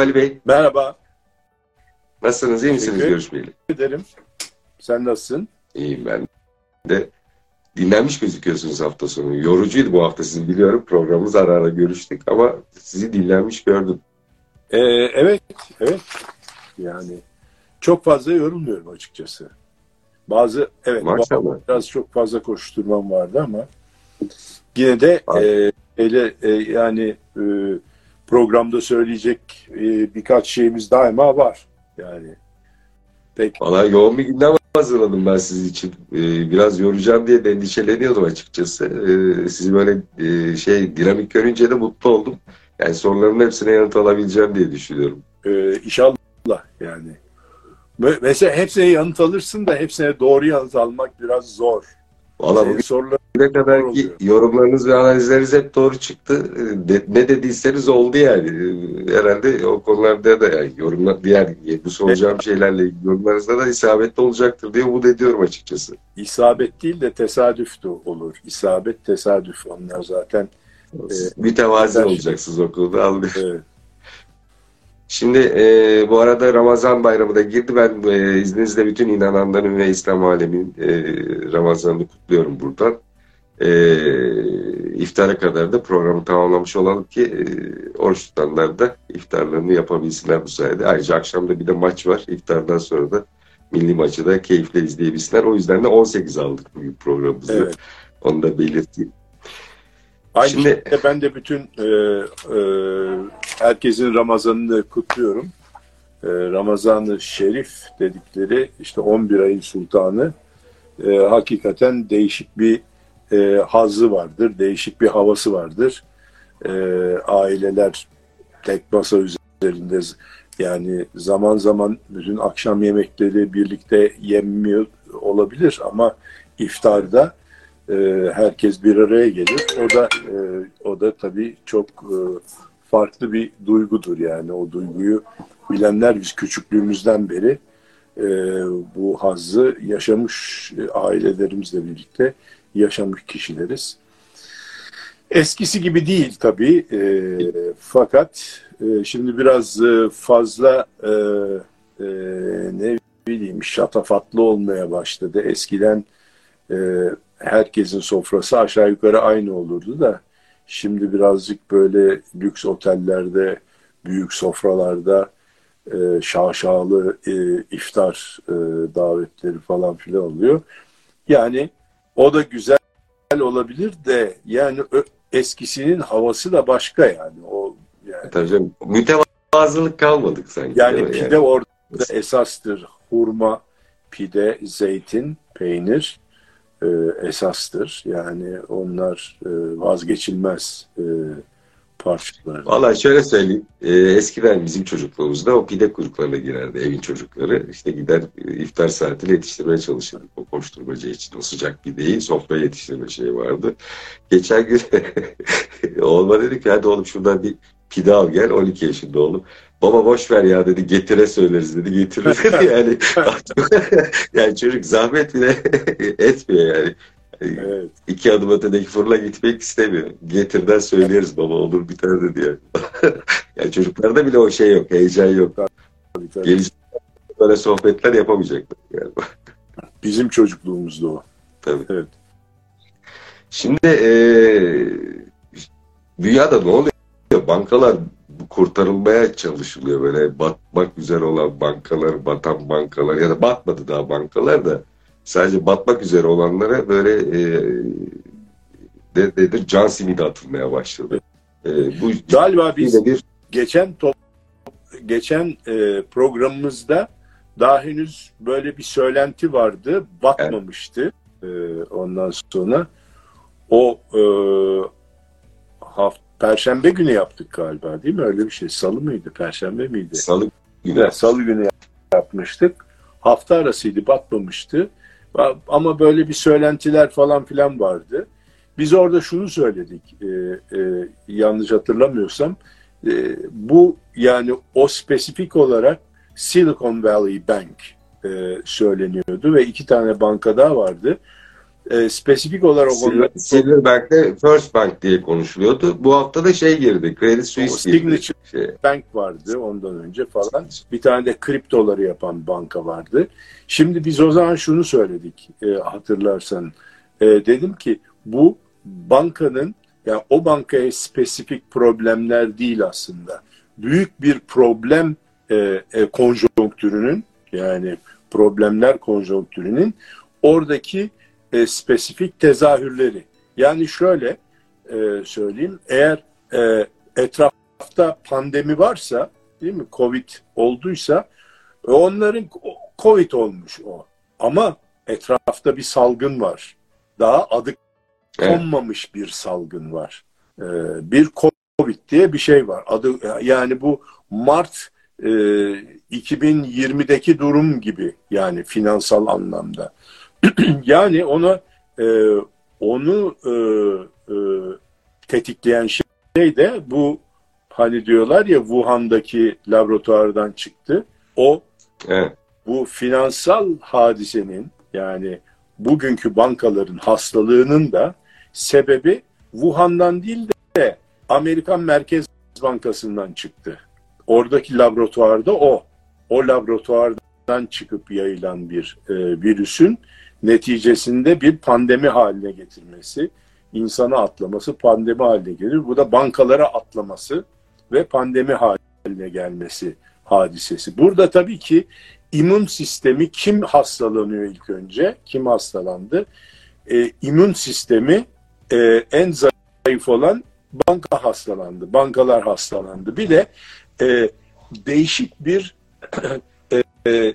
Merhaba Ali Bey. Merhaba. Nasılsınız? İyi misiniz Teşekkür görüşmeyeli? ederim. Sen nasılsın? İyiyim ben de. Dinlenmiş gözüküyorsunuz hafta sonu. Yorucuydu bu hafta sizin biliyorum. Programımız ara ara görüştük ama sizi dinlenmiş gördüm. Ee, evet, evet. Yani çok fazla yorulmuyorum açıkçası. Bazı, evet, Maşallah. biraz çok fazla koşturmam vardı ama yine de Var. e, öyle, e, yani e, programda söyleyecek e, birkaç şeyimiz daima var. Yani pek Valla yoğun bir gündem hazırladım ben sizin için. Ee, biraz yoracağım diye de endişeleniyordum açıkçası. Ee, sizi böyle e, şey dinamik görünce de mutlu oldum. Yani sorularımın hepsine yanıt alabileceğim diye düşünüyorum. e, inşallah yani. Me- Mesela hepsine yanıt alırsın da hepsine doğru yanıt almak biraz zor. Valla bugün sorular Ne kadar Doğru ki oluyor. yorumlarınız ve analizleriniz hep doğru çıktı. De- ne dediyseniz oldu yani. Ee, Herhalde o konularda da yani yorumlar diğer bu soracağım şeylerle ilgili yorumlarınızda da isabetli olacaktır diye umut ediyorum açıkçası. isabet değil de tesadüf de olur. İsabet, tesadüf onlar zaten. Mütevazi güzel. olacaksınız o konuda anlıyorum. e, Şimdi e, bu arada Ramazan bayramı da girdi. Ben e, izninizle bütün inananların ve İslam aleminin e, Ramazan'ını kutluyorum buradan. E, iftara kadar da programı tamamlamış olalım ki e, oruç tutanlar da iftarlarını yapabilsinler bu sayede. Ayrıca akşamda bir de maç var. İftardan sonra da milli maçı da keyifle izleyebilsinler. O yüzden de 18 aldık bugün programımızı. evet. Onu da belirteyim. Aynı Şimdi- şekilde ben de bütün e, e, herkesin Ramazan'ını kutluyorum. E, Ramazan-ı Şerif dedikleri işte 11 ayın sultanı e, hakikaten değişik bir e, hazzı vardır, değişik bir havası vardır. E, aileler tek masa üzerinde yani zaman zaman bütün akşam yemekleri birlikte yenmiyor olabilir ama iftarda e, herkes bir araya gelir. O da e, o da tabii çok e, farklı bir duygudur yani o duyguyu bilenler biz küçüklüğümüzden beri e, bu hazzı yaşamış e, ailelerimizle birlikte yaşamış kişileriz. Eskisi gibi değil tabii e, fakat e, şimdi biraz e, fazla e, e, ne bileyim şatafatlı olmaya başladı. Eskiden e, herkesin sofrası aşağı yukarı aynı olurdu da şimdi birazcık böyle lüks otellerde, büyük sofralarda e, şaşalı e, iftar e, davetleri falan filan oluyor. Yani o da güzel olabilir de yani eskisinin havası da başka yani. O yani, Tabii canım, mütevazılık kalmadık sanki. yani pide orada esastır. Hurma, pide, zeytin, peynir e, esastır. Yani onlar e, vazgeçilmez e, parçalar. Valla şöyle söyleyeyim. Ee, eskiden bizim çocukluğumuzda o pide kuyruklarına girerdi evin çocukları. İşte gider e, iftar saatini yetiştirmeye çalışırdık o koşturmacı için. O sıcak pideyi sofraya yetiştirme şeyi vardı. Geçen gün oğluma dedi ki hadi oğlum şuradan bir pide al gel 12 yaşında oğlum. Baba boş ver ya dedi getire söyleriz dedi getirir dedi yani. yani çocuk zahmet bile etmiyor yani. Evet. İki adım ötedeki fırla gitmek istemiyor. Getirden söyleriz baba olur biter dedi yani. yani çocuklarda bile o şey yok, heyecan yok. tabii, tabii. Gelecek böyle sohbetler yapamayacaklar yani. Bizim çocukluğumuzda o. Tabii. Evet. Şimdi eee dünyada ne oluyor? Bankalar kurtarılmaya çalışılıyor böyle batmak üzere olan bankalar, batan bankalar ya da batmadı daha bankalar da sadece batmak üzere olanlara böyle eee de, nedir can simidi atılmaya başladı. Eee bu Galiba biz bir geçen top, geçen e, programımızda daha henüz böyle bir söylenti vardı. Batmamıştı. E, ondan sonra o e, haft, Perşembe günü yaptık galiba değil mi? Öyle bir şey. Salı mıydı? Perşembe miydi? salı günü Evet, Salı günü yapmıştık. Hafta arasıydı, batmamıştı. Ama böyle bir söylentiler falan filan vardı. Biz orada şunu söyledik, e, e, yanlış hatırlamıyorsam. E, bu yani o spesifik olarak Silicon Valley Bank e, söyleniyordu ve iki tane banka daha vardı. E, spesifik olarak Silver, Silverbank'te First Bank diye konuşuluyordu. Bu hafta da şey girdi. Credit Suisse girdi. Signature Şey. Bank vardı ondan önce falan. Bir tane de kriptoları yapan banka vardı. Şimdi biz o zaman şunu söyledik e, hatırlarsan. E, dedim ki bu bankanın yani o bankaya spesifik problemler değil aslında. Büyük bir problem e, e, konjonktürünün yani problemler konjonktürünün oradaki e, spesifik tezahürleri. Yani şöyle e, söyleyeyim eğer e, etrafta pandemi varsa değil mi Covid olduysa e, onların Covid olmuş o. Ama etrafta bir salgın var. Daha adı konmamış bir salgın var. E, bir Covid diye bir şey var. Adı yani bu Mart e, 2020'deki durum gibi yani finansal anlamda. yani ona e, onu e, e, tetikleyen şey de bu hani diyorlar ya Wuhan'daki laboratuvardan çıktı. O Evet. bu finansal hadisenin yani bugünkü bankaların hastalığının da sebebi Wuhan'dan değil de Amerikan Merkez Bankası'ndan çıktı. Oradaki laboratuvarda o. O laboratuvardan çıkıp yayılan bir e, virüsün neticesinde bir pandemi haline getirmesi, insana atlaması pandemi haline gelir. Bu da bankalara atlaması ve pandemi haline gelmesi hadisesi. Burada tabii ki immün sistemi kim hastalanıyor ilk önce? Kim hastalandı? Ee, immün sistemi e, en zayıf olan banka hastalandı. Bankalar hastalandı. Bir de e, değişik bir e, e,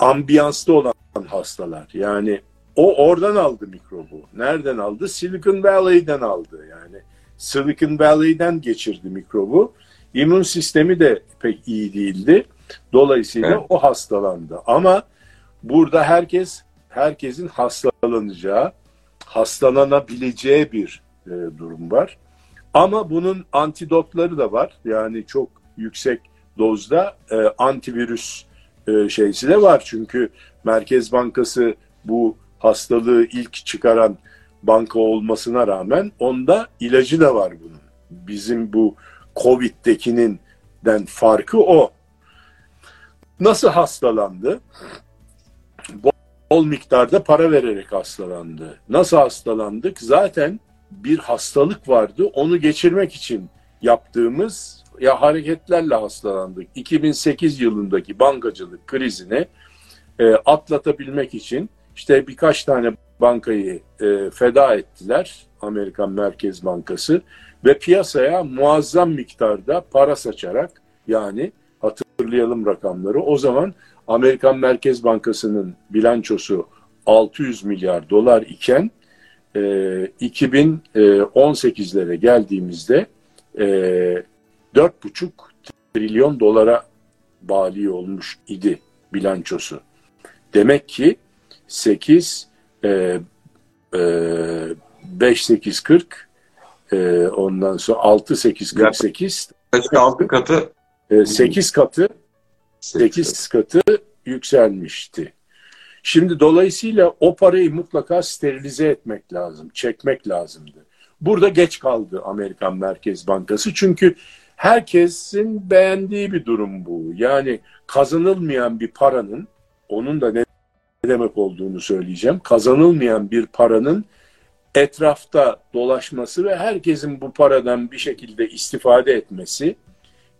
ambiyansta olan hastalar. Yani o oradan aldı mikrobu. Nereden aldı? Silicon Valley'den aldı yani. Silicon Valley'den geçirdi mikrobu. İmmün sistemi de pek iyi değildi. Dolayısıyla evet. o hastalandı. Ama burada herkes herkesin hastalanacağı, hastalanabileceği bir e, durum var. Ama bunun antidotları da var. Yani çok yüksek dozda e, antivirüs e, şeysi de var. Çünkü Merkez Bankası bu hastalığı ilk çıkaran banka olmasına rağmen onda ilacı da var bunun. Bizim bu Covid'dekinin den farkı o. Nasıl hastalandı? Bol miktarda para vererek hastalandı. Nasıl hastalandık? Zaten bir hastalık vardı. Onu geçirmek için yaptığımız ya hareketlerle hastalandık. 2008 yılındaki bankacılık krizini e, atlatabilmek için işte birkaç tane bankayı e, feda ettiler Amerikan Merkez Bankası ve piyasaya muazzam miktarda para saçarak yani hatırlayalım rakamları o zaman Amerikan Merkez Bankası'nın bilançosu 600 milyar dolar iken e, 2018'lere geldiğimizde e, 4,5 trilyon dolara bali olmuş idi bilançosu. Demek ki 8 e, e, 5 8 40 e, ondan sonra 6 8 48 6 katı e, 8 katı 8 katı yükselmişti. Şimdi dolayısıyla o parayı mutlaka sterilize etmek lazım, çekmek lazımdı. Burada geç kaldı Amerikan Merkez Bankası çünkü herkesin beğendiği bir durum bu. Yani kazanılmayan bir paranın, onun da ne demek olduğunu söyleyeceğim. Kazanılmayan bir paranın etrafta dolaşması ve herkesin bu paradan bir şekilde istifade etmesi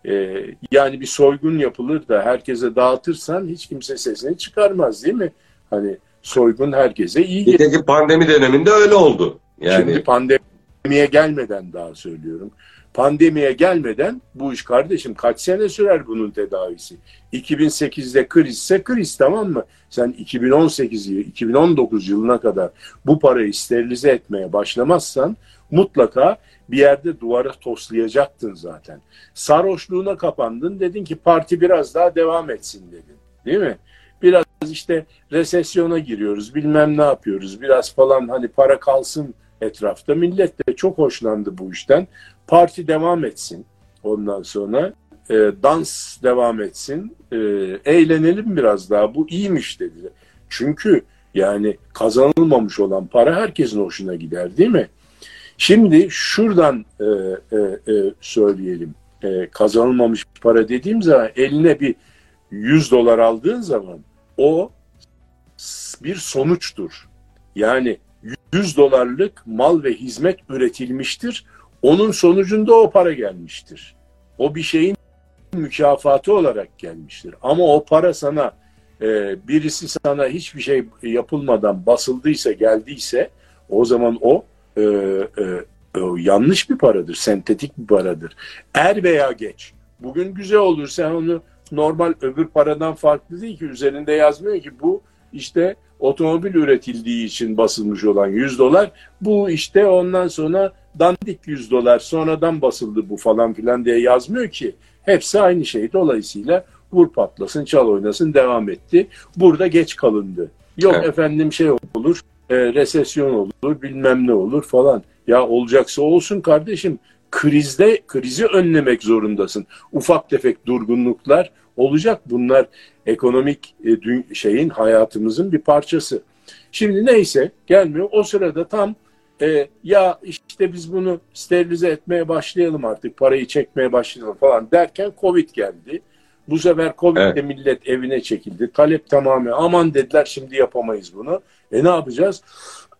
e, yani bir soygun yapılır da herkese dağıtırsan hiç kimse sesini çıkarmaz değil mi? Hani soygun herkese iyi gelir. Nitekim pandemi döneminde öyle oldu. Yani... Şimdi pandemiye gelmeden daha söylüyorum. Pandemiye gelmeden bu iş kardeşim kaç sene sürer bunun tedavisi? 2008'de krizse kriz tamam mı? Sen 2018 2019 yılına kadar bu parayı sterilize etmeye başlamazsan mutlaka bir yerde duvara toslayacaktın zaten. Sarhoşluğuna kapandın dedin ki parti biraz daha devam etsin dedin. Değil mi? Biraz işte resesyona giriyoruz bilmem ne yapıyoruz biraz falan hani para kalsın etrafta. Millet de çok hoşlandı bu işten. Parti devam etsin ondan sonra. E, dans devam etsin. E, eğlenelim biraz daha bu iyiymiş dedi. Çünkü Yani kazanılmamış olan para herkesin hoşuna gider değil mi? Şimdi şuradan e, e, e, söyleyelim. E, kazanılmamış para dediğim zaman eline bir 100 dolar aldığın zaman o bir sonuçtur. Yani 100 dolarlık mal ve hizmet üretilmiştir. Onun sonucunda o para gelmiştir. O bir şeyin mükafatı olarak gelmiştir. Ama o para sana e, birisi sana hiçbir şey yapılmadan basıldıysa geldiyse o zaman o e, e, e, yanlış bir paradır, sentetik bir paradır. Er veya geç. Bugün güzel olur sen onu normal öbür paradan farklı değil ki üzerinde yazmıyor ki bu işte otomobil üretildiği için basılmış olan 100 dolar bu işte ondan sonra dandik 100 dolar sonradan basıldı bu falan filan diye yazmıyor ki. Hepsi aynı şey. Dolayısıyla vur patlasın, çal oynasın devam etti. Burada geç kalındı. Yok evet. efendim şey olur, e, resesyon olur, bilmem ne olur falan. Ya olacaksa olsun kardeşim. Krizde krizi önlemek zorundasın. Ufak tefek durgunluklar olacak. Bunlar ekonomik e, şeyin hayatımızın bir parçası. Şimdi neyse gelmiyor. O sırada tam e, ya işte biz bunu sterilize etmeye başlayalım artık parayı çekmeye başlayalım falan derken Covid geldi. Bu sefer Covid'de evet. millet evine çekildi. Talep tamamen aman dediler şimdi yapamayız bunu. E ne yapacağız?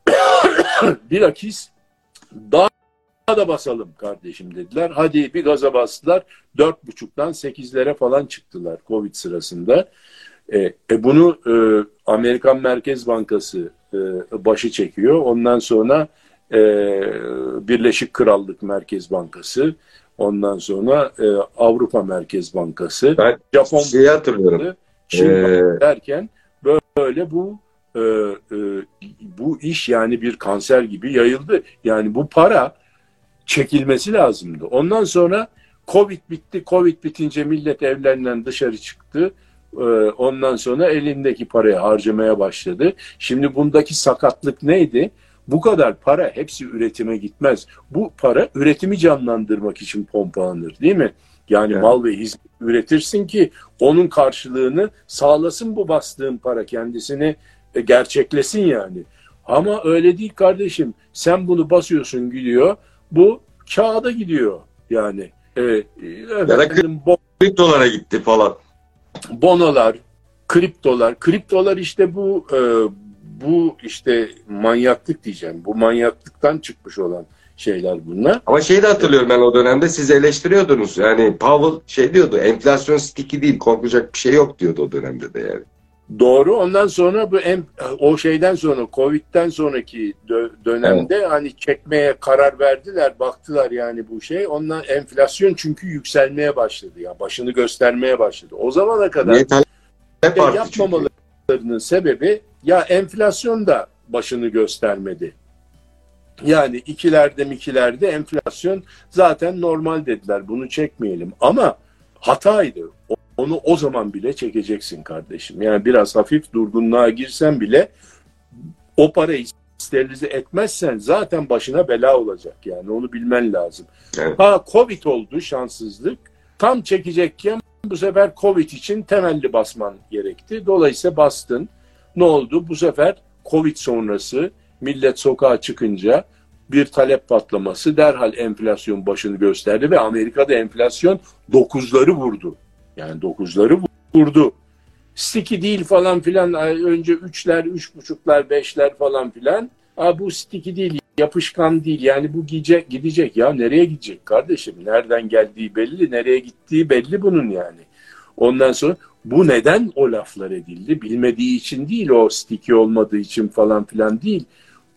Bilakis daha da basalım kardeşim dediler. Hadi bir gaza bastılar. Dört buçuktan sekizlere falan çıktılar Covid sırasında. E, e bunu e, Amerikan Merkez Bankası e, başı çekiyor. Ondan sonra e, Birleşik Krallık Merkez Bankası, ondan sonra e, Avrupa Merkez Bankası, ben Japon şeyi hatırlıyorum. Çin ee... derken böyle bu e, e, bu iş yani bir kanser gibi yayıldı. Yani bu para çekilmesi lazımdı. Ondan sonra Covid bitti. Covid bitince millet evlerinden dışarı çıktı. E, ondan sonra elindeki parayı harcamaya başladı. Şimdi bundaki sakatlık neydi? Bu kadar para hepsi üretime gitmez. Bu para üretimi canlandırmak için pompalanır değil mi? Yani evet. mal ve hizmet üretirsin ki onun karşılığını sağlasın bu bastığın para kendisini e, gerçeklesin yani. Ama öyle değil kardeşim. Sen bunu basıyorsun gidiyor. Bu kağıda gidiyor yani. E, efendim, ya kriptolara gitti falan. Bonolar, kriptolar. Kriptolar işte bu e, bu işte manyaklık diyeceğim. Bu manyaklıktan çıkmış olan şeyler bunlar. Ama şeyi de hatırlıyorum ben o dönemde siz eleştiriyordunuz. Yani Powell şey diyordu enflasyon stiki değil korkacak bir şey yok diyordu o dönemde de yani. Doğru. Ondan sonra bu en, o şeyden sonra Covid'den sonraki dönemde evet. hani çekmeye karar verdiler. Baktılar yani bu şey. Ondan enflasyon çünkü yükselmeye başladı ya. Başını göstermeye başladı. O zamana kadar şey yapmamalarının sebebi ya enflasyon da başını göstermedi. Yani ikilerde mikilerde enflasyon zaten normal dediler. Bunu çekmeyelim. Ama hataydı. Onu o zaman bile çekeceksin kardeşim. Yani biraz hafif durgunluğa girsen bile o parayı sterilize etmezsen zaten başına bela olacak yani onu bilmen lazım. Evet. Ha Covid oldu şanssızlık. Tam çekecekken bu sefer Covid için temelli basman gerekti. Dolayısıyla bastın. Ne oldu? Bu sefer Covid sonrası millet sokağa çıkınca bir talep patlaması derhal enflasyon başını gösterdi ve Amerika'da enflasyon dokuzları vurdu. Yani dokuzları vurdu. Sticky değil falan filan önce üçler, üç buçuklar, beşler falan filan. Aa, bu sticky değil, yapışkan değil. Yani bu gidecek, gidecek. Ya nereye gidecek kardeşim? Nereden geldiği belli, nereye gittiği belli bunun yani. Ondan sonra bu neden o laflar edildi? Bilmediği için değil, o sticky olmadığı için falan filan değil.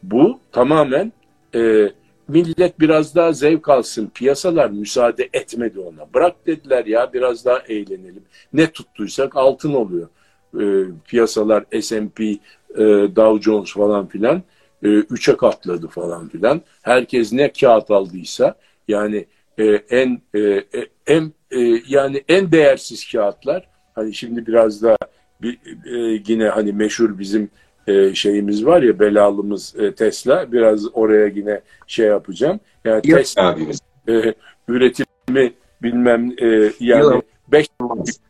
Bu tamamen e, millet biraz daha zevk alsın. Piyasalar müsaade etmedi ona. Bırak dediler ya biraz daha eğlenelim. Ne tuttuysak altın oluyor. E, piyasalar S&P, e, Dow Jones falan filan e, üçe katladı falan filan. Herkes ne kağıt aldıysa yani e, en e, e en e, yani en değersiz kağıtlar hani şimdi biraz da bir, e, yine hani meşhur bizim e, şeyimiz var ya belalımız e, Tesla biraz oraya yine şey yapacağım. Yani Yok Tesla e, üretimi bilmem e, yani 5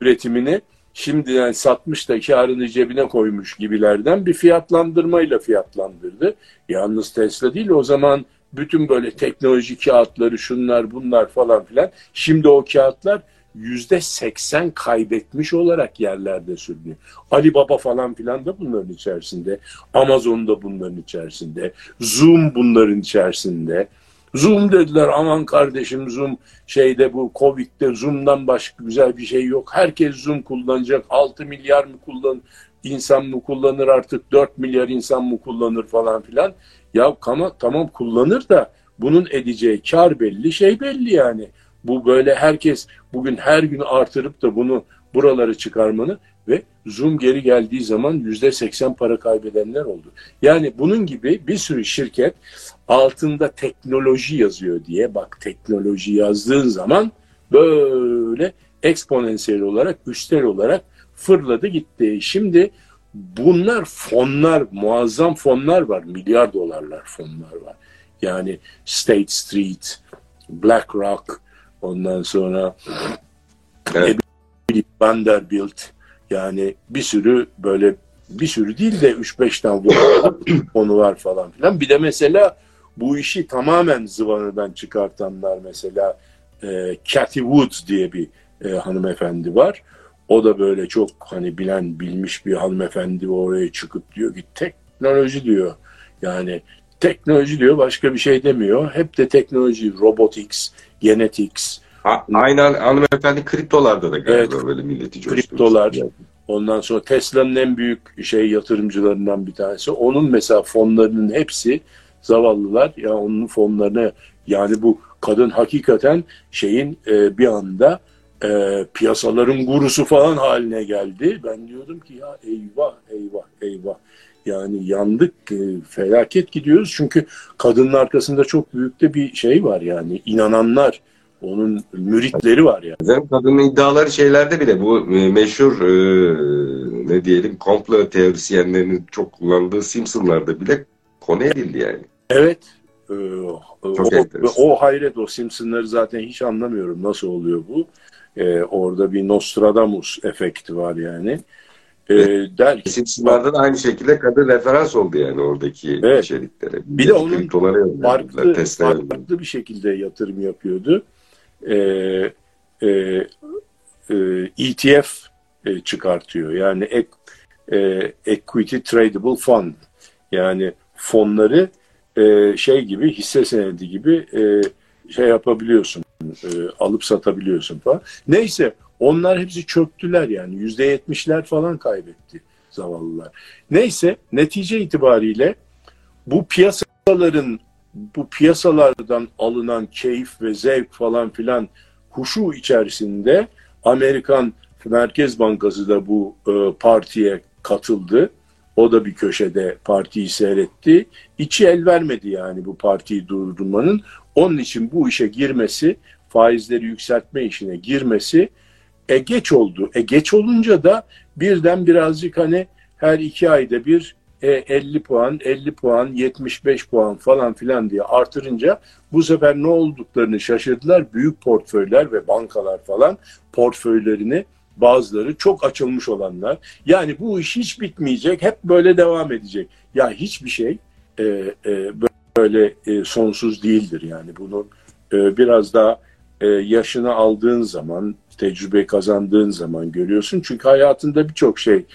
üretimini şimdi yani satmış da karını cebine koymuş gibilerden bir fiyatlandırmayla fiyatlandırdı. Yalnız Tesla değil o zaman bütün böyle teknoloji kağıtları şunlar bunlar falan filan. Şimdi o kağıtlar yüzde seksen kaybetmiş olarak yerlerde sürünüyor. Ali Baba falan filan da bunların içerisinde. Amazon da bunların içerisinde. Zoom bunların içerisinde. Zoom dediler aman kardeşim Zoom şeyde bu Covid'de Zoom'dan başka güzel bir şey yok. Herkes Zoom kullanacak. 6 milyar mı kullan insan mı kullanır artık 4 milyar insan mı kullanır falan filan. Ya tamam, tamam kullanır da bunun edeceği kar belli şey belli yani. Bu böyle herkes bugün her gün artırıp da bunu buraları çıkarmanı ve Zoom geri geldiği zaman yüzde seksen para kaybedenler oldu. Yani bunun gibi bir sürü şirket altında teknoloji yazıyor diye bak teknoloji yazdığın zaman böyle eksponansiyel olarak üstel olarak fırladı gitti. Şimdi bunlar fonlar muazzam fonlar var milyar dolarlar fonlar var. Yani State Street, BlackRock, ondan sonra evet. Vanderbilt yani bir sürü böyle bir sürü değil de 3-5 tane konu var falan filan. Bir de mesela bu işi tamamen zıvanadan çıkartanlar mesela e, Cathy Woods diye bir e, hanımefendi var. O da böyle çok hani bilen bilmiş bir hanımefendi oraya çıkıp diyor ki teknoloji diyor. Yani teknoloji diyor başka bir şey demiyor. Hep de teknoloji, robotics, genetics. Ha, aynı hanımefendi kriptolarda da galiba evet, böyle milleti Kriptolar. Ondan sonra Tesla'nın en büyük şey yatırımcılarından bir tanesi. Onun mesela fonlarının hepsi zavallılar ya onun fonlarını yani bu kadın hakikaten şeyin e, bir anda e, piyasaların gurusu falan haline geldi. Ben diyordum ki ya eyvah eyvah eyvah. Yani yandık, e, felaket gidiyoruz. Çünkü kadının arkasında çok büyük de bir şey var yani inananlar. Onun müritleri var yani. Zaten kadının iddiaları şeylerde bile bu e, meşhur e, ne diyelim komplo teorisyenlerinin çok kullandığı Simpsonlarda bile konu edildi yani. Evet. E, Çok o, o hayret o Simpsonları zaten hiç anlamıyorum nasıl oluyor bu. E, orada bir Nostradamus efekti var yani. E, der ki, da aynı şekilde kadın referans oldu yani oradaki evet. içeriklere. Bir de onun farklı, farklı bir şekilde yatırım yapıyordu. E, e, e, ETF e, çıkartıyor. Yani ek, e, Equity Tradable Fund. Yani fonları e, şey gibi hisse senedi gibi e, şey yapabiliyorsun e, alıp satabiliyorsun falan. Neyse onlar hepsi çöktüler yani yüzde yetmişler falan kaybetti zavallılar. Neyse netice itibariyle bu piyasaların bu piyasalardan alınan keyif ve zevk falan filan huşu içerisinde Amerikan Merkez Bankası da bu e, partiye katıldı. O da bir köşede partiyi seyretti. İçi el vermedi yani bu partiyi durdurmanın. Onun için bu işe girmesi, faizleri yükseltme işine girmesi e geç oldu. E geç olunca da birden birazcık hani her iki ayda bir e, 50 puan, 50 puan, 75 puan falan filan diye artırınca bu sefer ne olduklarını şaşırdılar. Büyük portföyler ve bankalar falan portföylerini bazıları çok açılmış olanlar. Yani bu iş hiç bitmeyecek, hep böyle devam edecek. Ya hiçbir şey e, e, böyle e, sonsuz değildir yani. Bunun e, biraz daha e, yaşını aldığın zaman, tecrübe kazandığın zaman görüyorsun. Çünkü hayatında birçok şey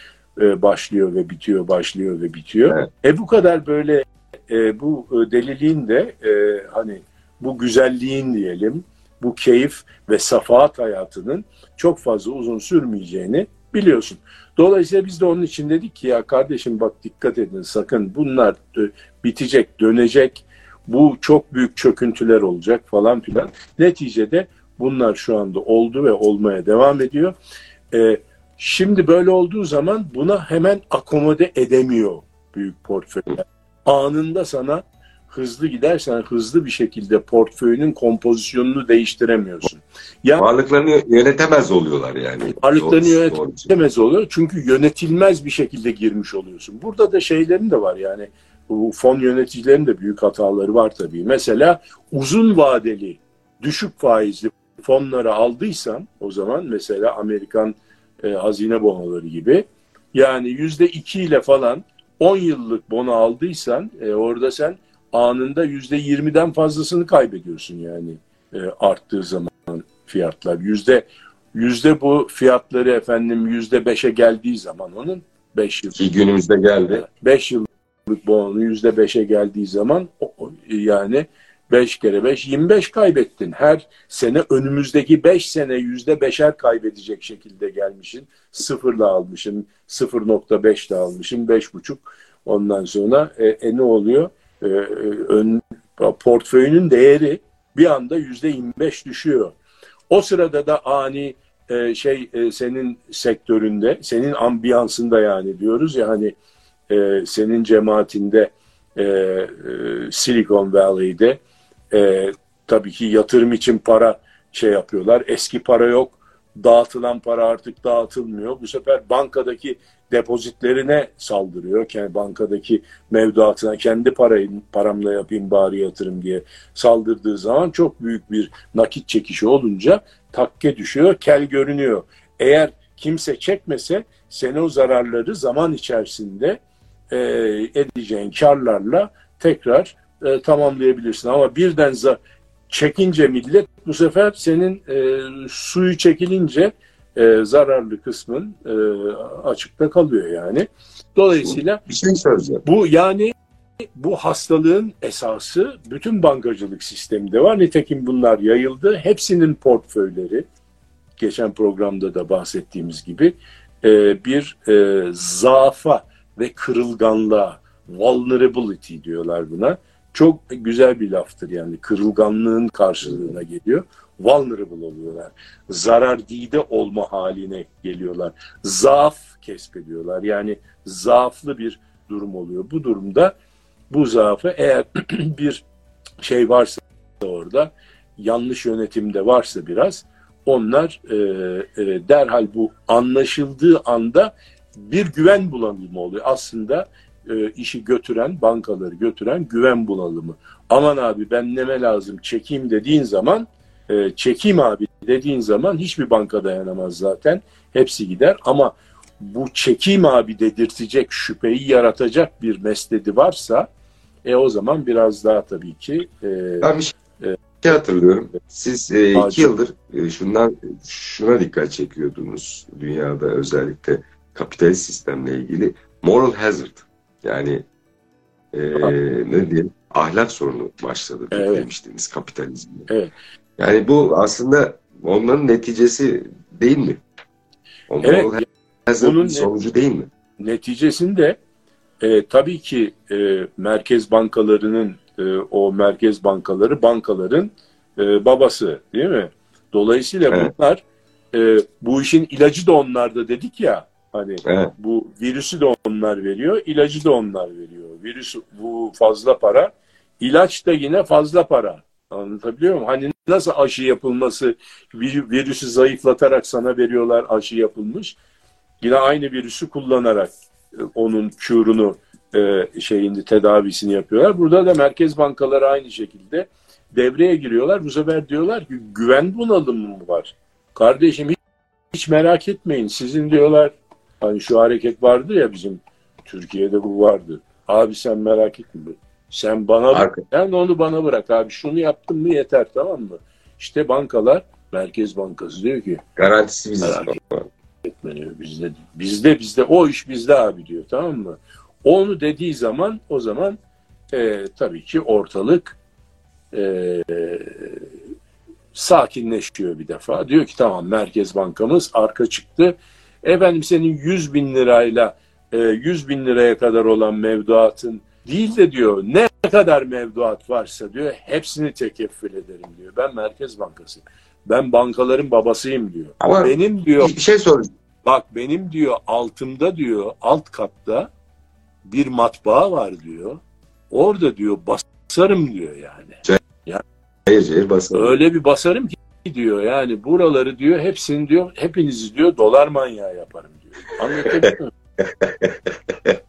e, başlıyor ve bitiyor, başlıyor ve bitiyor. Evet. E bu kadar böyle e, bu e, deliliğin de e, hani bu güzelliğin diyelim, bu keyif ve safahat hayatının çok fazla uzun sürmeyeceğini biliyorsun. Dolayısıyla biz de onun için dedik ki ya kardeşim bak dikkat edin sakın bunlar bitecek, dönecek. Bu çok büyük çöküntüler olacak falan filan. Neticede bunlar şu anda oldu ve olmaya devam ediyor. Ee, şimdi böyle olduğu zaman buna hemen akomode edemiyor büyük portföyler. Anında sana hızlı gidersen hızlı bir şekilde portföyünün kompozisyonunu değiştiremiyorsun. Yani, varlıklarını yönetemez oluyorlar yani. Varlıklarını yönetemez oluyor çünkü yönetilmez bir şekilde girmiş oluyorsun. Burada da şeylerin de var yani bu fon yöneticilerin de büyük hataları var tabii. Mesela uzun vadeli düşük faizli fonları aldıysan o zaman mesela Amerikan e, hazine bonoları gibi. Yani yüzde iki ile falan 10 yıllık bono aldıysan e, orada sen anında yüzde yirmiden fazlasını kaybediyorsun yani e, arttığı zaman fiyatlar. Yüzde yüzde bu fiyatları efendim yüzde beşe geldiği zaman onun beş yıl. Ki günümüzde geldi. Beş yıllık bonus yüzde beşe geldiği zaman yani 5 kere 5 25 kaybettin. Her sene önümüzdeki 5 sene yüzde beşer kaybedecek şekilde gelmişsin. Sıfırla almışsın. 0.5 ile almışsın. 5.5 ondan sonra e, e, ne oluyor? E, e, ön, portföyünün değeri bir anda yüzde 25 düşüyor. O sırada da ani e, şey e, senin sektöründe, senin ambiyansında yani diyoruz ya hani e, senin cemaatinde e, e, Silicon Valley'de e, tabii ki yatırım için para şey yapıyorlar. Eski para yok. Dağıtılan para artık dağıtılmıyor. Bu sefer bankadaki depozitlerine saldırıyor. Yani bankadaki mevduatına kendi parayı paramla yapayım bari yatırım diye saldırdığı zaman çok büyük bir nakit çekişi olunca takke düşüyor, kel görünüyor. Eğer kimse çekmese sen o zararları zaman içerisinde e, edeceğin karlarla tekrar e, tamamlayabilirsin. Ama birden za çekince millet bu sefer senin e, suyu çekilince e, zararlı kısmın e, açıkta kalıyor yani. Dolayısıyla bir şey söyleyeceğim. Bu yani bu hastalığın esası bütün bankacılık sisteminde var. Nitekim bunlar yayıldı. Hepsinin portföyleri geçen programda da bahsettiğimiz gibi e, bir e, zaafa ve kırılganlığa vulnerability diyorlar buna. Çok güzel bir laftır yani kırılganlığın karşılığına geliyor. Vulnerable oluyorlar. Zarar dide olma haline geliyorlar. Zaaf kesbediyorlar. Yani zaaflı bir durum oluyor. Bu durumda bu zaafı eğer bir şey varsa orada yanlış yönetimde varsa biraz onlar e, e, derhal bu anlaşıldığı anda bir güven bulanımı oluyor. Aslında e, işi götüren, bankaları götüren güven bunalımı. Aman abi ben neme lazım çekeyim dediğin zaman e, çekeyim abi dediğin zaman hiçbir banka dayanamaz zaten. Hepsi gider ama bu çekeyim abi dedirtecek, şüpheyi yaratacak bir mesledi varsa e o zaman biraz daha tabii ki e, ben bir şey, e, hatırlıyorum. Siz e, iki yıldır e, şundan şuna dikkat çekiyordunuz dünyada özellikle kapitalist sistemle ilgili moral hazard yani e, ne diyelim ahlak sorunu başladı evet. demiştiniz kapitalizmde. Evet. Yani bu aslında onların neticesi değil mi? O evet. Bunun sonucu değil mi? Neticesinde e, tabii ki e, merkez bankalarının e, o merkez bankaları bankaların e, babası değil mi? Dolayısıyla evet. bunlar e, bu işin ilacı da onlarda dedik ya Hani evet. bu virüsü de onlar veriyor, ilacı da onlar veriyor. Virüs bu fazla para, ilaç da yine fazla para. Anlatabiliyor muyum? Hani nasıl aşı yapılması, virüsü zayıflatarak sana veriyorlar aşı yapılmış. Yine aynı virüsü kullanarak e, onun kürünü e, şeyinde tedavisini yapıyorlar. Burada da merkez bankaları aynı şekilde devreye giriyorlar. Bu sefer diyorlar ki güven bunalımı mı var? Kardeşim hiç, hiç merak etmeyin. Sizin diyorlar Hani şu hareket vardı ya bizim Türkiye'de bu vardı. Abi sen merak etme. Sen bana Arka. sen onu bana bırak abi. Şunu yaptın mı yeter tamam mı? İşte bankalar Merkez Bankası diyor ki garantisi bizde. Etme diyor. Bizde, bizde bizde o iş bizde abi diyor tamam mı? Onu dediği zaman o zaman e, tabii ki ortalık e, sakinleşiyor bir defa. Diyor ki tamam Merkez Bankamız arka çıktı. Efendim senin 100 bin lirayla 100 e, bin liraya kadar olan mevduatın değil de diyor ne kadar mevduat varsa diyor hepsini tekeffül ederim diyor. Ben Merkez Bankası. Ben bankaların babasıyım diyor. Ama benim diyor bir şey soracağım. Bak benim diyor altımda diyor alt katta bir matbaa var diyor. Orada diyor basarım diyor yani. Cahil, yani cahil basarım. Öyle bir basarım ki diyor yani buraları diyor hepsini diyor hepinizi diyor dolar manyağı yaparım diyor. Anlatabiliyor muyum?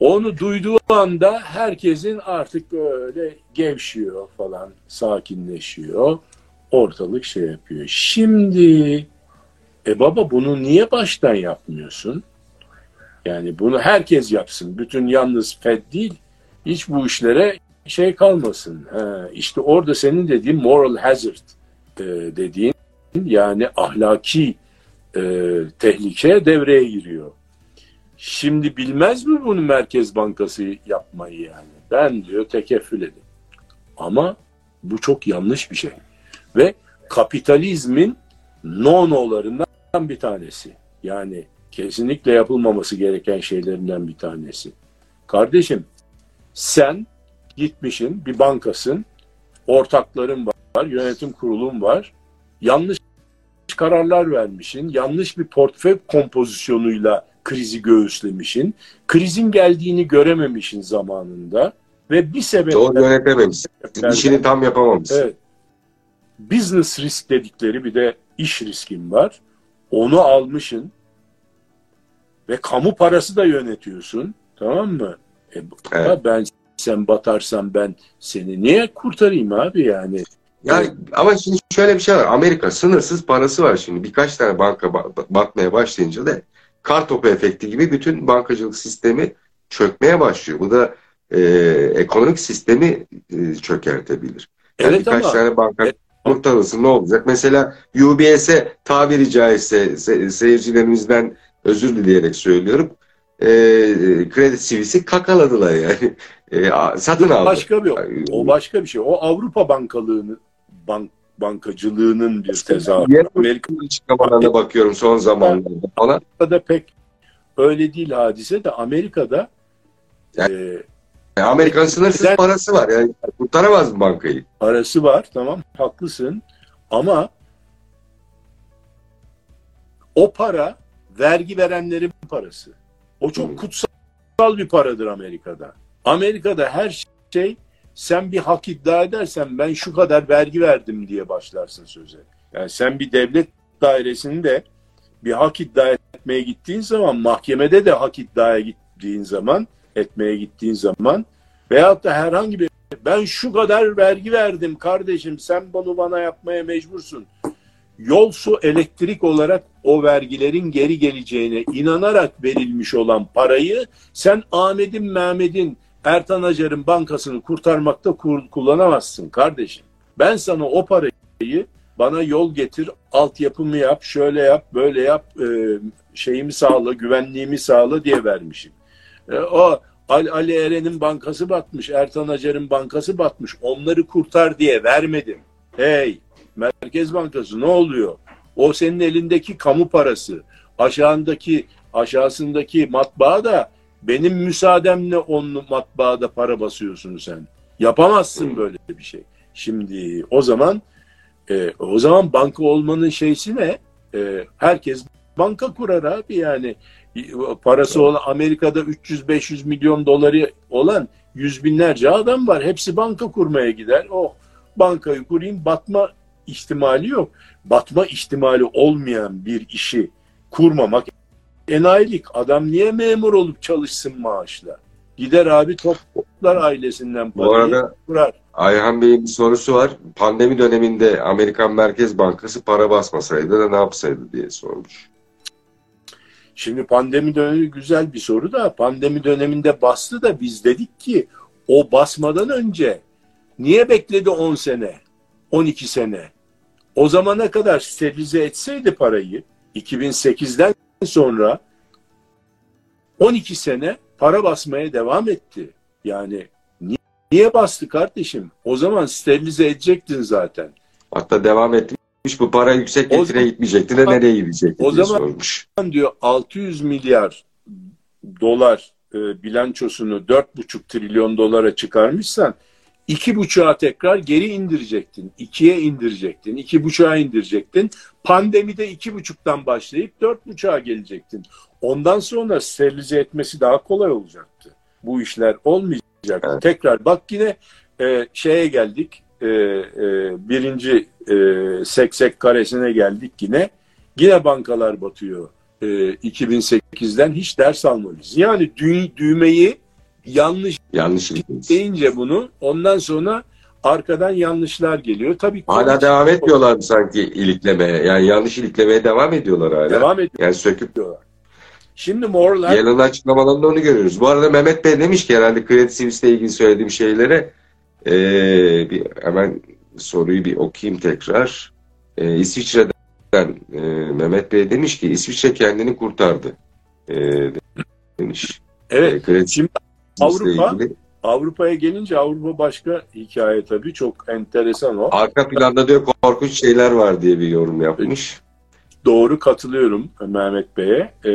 Onu duyduğu anda herkesin artık böyle gevşiyor falan, sakinleşiyor. Ortalık şey yapıyor. Şimdi E baba bunu niye baştan yapmıyorsun? Yani bunu herkes yapsın. Bütün yalnız Fed değil. Hiç bu işlere şey kalmasın. Ha, işte orada senin dediğin moral hazard e, dediğin yani ahlaki e, tehlike devreye giriyor. Şimdi bilmez mi bunu Merkez Bankası yapmayı yani? Ben diyor tekeffül edin. Ama bu çok yanlış bir şey. Ve kapitalizmin no-no'larından bir tanesi. Yani kesinlikle yapılmaması gereken şeylerinden bir tanesi. Kardeşim sen gitmişin bir bankasın, ortakların var, yönetim kurulun var. Yanlış kararlar vermişin, yanlış bir portföy kompozisyonuyla krizi göğüslemişin, krizin geldiğini görememişin zamanında ve bir sebeple... Doğru yönetememişsin. İşini tam yapamamışsın. Evet. Business risk dedikleri bir de iş riskin var. Onu almışın ve kamu parası da yönetiyorsun. Tamam mı? E, Evet. Ben sen batarsan ben seni niye kurtarayım abi yani? Yani ama şimdi şöyle bir şey var. Amerika sınırsız parası var şimdi. Birkaç tane banka ba- batmaya başlayınca da kar topu efekti gibi bütün bankacılık sistemi çökmeye başlıyor. Bu da e, ekonomik sistemi e, çökertebilir. Yani Evet birkaç ama tane banka Evet. kurtarılsın ne olacak? Mesela UBS'e tabiri caizse se- seyircilerimizden özür dileyerek söylüyorum. E, Credit Suisse'i kakaladılar yani. E, satın aldı. başka bir o başka bir şey. O Avrupa bankalığını bank bankacılığının bir tezahürü. Amerika'da açıklamalarına bakıyorum son zamanlarda falan. pek öyle değil hadise de Amerika'da Yani- e, Yani Amerika'nın sınırsız Neden- parası var. Yani kurtaramaz mı bankayı? arası var tamam haklısın ama o para vergi verenlerin parası. O çok Hmm. kutsal bir paradır Amerika'da. Amerika'da her şey sen bir hak iddia edersen ben şu kadar vergi verdim diye başlarsın söze. Yani sen bir devlet dairesinde bir hak iddia etmeye gittiğin zaman mahkemede de hak iddiaya gittiğin zaman etmeye gittiğin zaman veyahut da herhangi bir ben şu kadar vergi verdim kardeşim sen bunu bana yapmaya mecbursun. Yol su elektrik olarak o vergilerin geri geleceğine inanarak verilmiş olan parayı sen Ahmet'in Mehmet'in Ertan Acar'ın bankasını kurtarmakta kur- kullanamazsın kardeşim. Ben sana o parayı bana yol getir, altyapımı yap, şöyle yap, böyle yap, e, şeyimi sağla, güvenliğimi sağla diye vermişim. E, o Ali, Ali Eren'in bankası batmış, Ertan Acar'ın bankası batmış. Onları kurtar diye vermedim. Hey, Merkez Bankası ne oluyor? O senin elindeki kamu parası. Aşağındaki, aşağısındaki matbaa da benim müsaademle onun matbaada para basıyorsun sen. Yapamazsın böyle bir şey. Şimdi o zaman e, o zaman banka olmanın şeysi ne? E, herkes banka kurar abi yani parası olan Amerika'da 300-500 milyon doları olan yüz binlerce adam var. Hepsi banka kurmaya gider. Oh bankayı kurayım batma ihtimali yok. Batma ihtimali olmayan bir işi kurmamak enayilik. Adam niye memur olup çalışsın maaşla? Gider abi toplar ailesinden Bu parayı arada kurar. Ayhan Bey'in bir sorusu var. Pandemi döneminde Amerikan Merkez Bankası para basmasaydı da ne yapsaydı diye sormuş. Şimdi pandemi dönemi güzel bir soru da pandemi döneminde bastı da biz dedik ki o basmadan önce niye bekledi 10 sene, 12 sene? O zamana kadar sterilize etseydi parayı 2008'den sonra 12 sene para basmaya devam etti. Yani niye, niye bastı kardeşim? O zaman sterilize edecektin zaten. Hatta devam etmiş bu para yüksek getire gitmeyecekti de nereye gidecekti O zaman- sormuş. diyor 600 milyar dolar e, bilançosunu 4,5 trilyon dolara çıkarmışsan iki buçuğa tekrar geri indirecektin. ikiye indirecektin. iki buçuğa indirecektin. Pandemide iki buçuktan başlayıp dört buçuğa gelecektin. Ondan sonra sterilize etmesi daha kolay olacaktı. Bu işler olmayacak. Evet. Tekrar bak yine e, şeye geldik. E, e, birinci e, seksek karesine geldik yine. Yine bankalar batıyor. E, 2008'den hiç ders almalıyız. Yani dü- düğmeyi yanlış Yanlış deyince bunu ondan sonra arkadan yanlışlar geliyor. Tabii hala devam etmiyorlar mı sanki iliklemeye? Yani yanlış iliklemeye devam ediyorlar hala. Devam ediyor. Yani söküp diyorlar. Şimdi Morlar Yalın açıklamalarında onu görüyoruz. Bu arada Mehmet Bey demiş ki herhalde Credit Suisse'le ilgili söylediğim şeylere ee, bir hemen soruyu bir okuyayım tekrar. Ee, İsviçre'den e, Mehmet Bey demiş ki İsviçre kendini kurtardı. E, demiş. evet E, Credit şimdi Avrupa- ilgili. Avrupa'ya gelince Avrupa başka hikaye tabii çok enteresan o. Arka planda diyor korkunç şeyler var diye bir yorum yapmış. Doğru katılıyorum Mehmet Bey'e. Ee,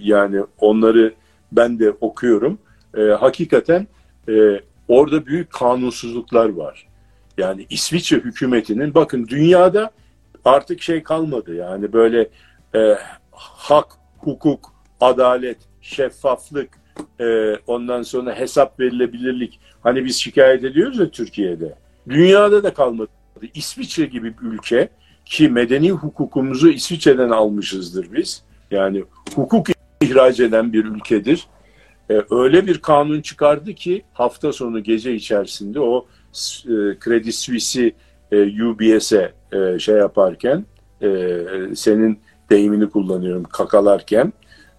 yani onları ben de okuyorum. Ee, hakikaten e, orada büyük kanunsuzluklar var. Yani İsviçre hükümetinin bakın dünyada artık şey kalmadı. Yani böyle e, hak, hukuk, adalet, şeffaflık, e, ondan sonra hesap verilebilirlik. Hani biz şikayet ediyoruz ya Türkiye'de. Dünyada da kalmadı. İsviçre gibi bir ülke ki medeni hukukumuzu İsviçre'den almışızdır biz. Yani hukuk ihraç eden bir ülkedir. Ee, öyle bir kanun çıkardı ki hafta sonu gece içerisinde o e, Credit Suisse'i e, UBS'e e, şey yaparken e, senin deyimini kullanıyorum kakalarken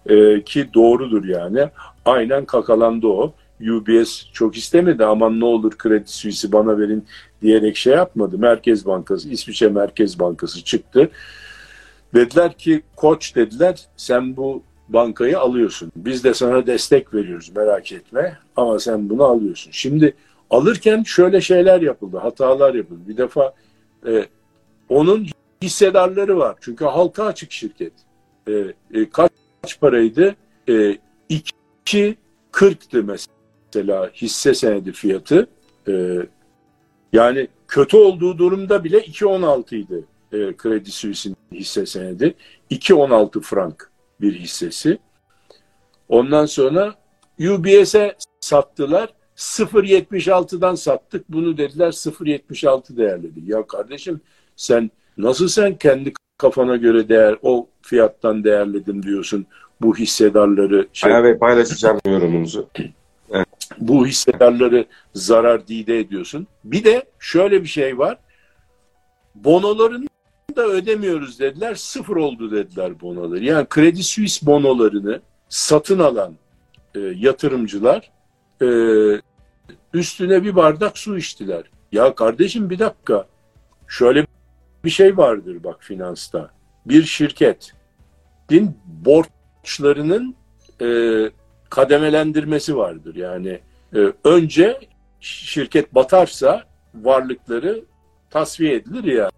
e, ki doğrudur yani. Aynen kakalandı o. UBS çok istemedi aman ne olur Credit Suisse'i bana verin diyerek şey yapmadı. Merkez Bankası, İsviçre Merkez Bankası çıktı. Dediler ki koç dediler sen bu bankayı alıyorsun. Biz de sana destek veriyoruz merak etme ama sen bunu alıyorsun. Şimdi alırken şöyle şeyler yapıldı, hatalar yapıldı. Bir defa e, onun hissedarları var. Çünkü halka açık şirket. E, e, kaç paraydı? E, 2.40'tı mesela hisse senedi fiyatı. E, yani kötü olduğu durumda bile 2.16 idi e, Kredi Suisse'in hisse senedi. 2.16 frank bir hissesi. Ondan sonra UBS'e sattılar. 0.76'dan sattık. Bunu dediler 0.76 değerledi. Ya kardeşim sen nasıl sen kendi kafana göre değer o fiyattan değerledim diyorsun bu hissedarları şey, Aya Bey paylaşacağım yorumunuzu. bu hissedarları zarar dide ediyorsun. Bir de şöyle bir şey var. Bonolarını da ödemiyoruz dediler. Sıfır oldu dediler bonoları. Yani Kredi Suisse bonolarını satın alan e, yatırımcılar e, üstüne bir bardak su içtiler. Ya kardeşim bir dakika. Şöyle bir şey vardır bak finansta. Bir şirketin borçlarının e, kademelendirmesi vardır. Yani e, önce şirket batarsa varlıkları tasfiye edilir ya.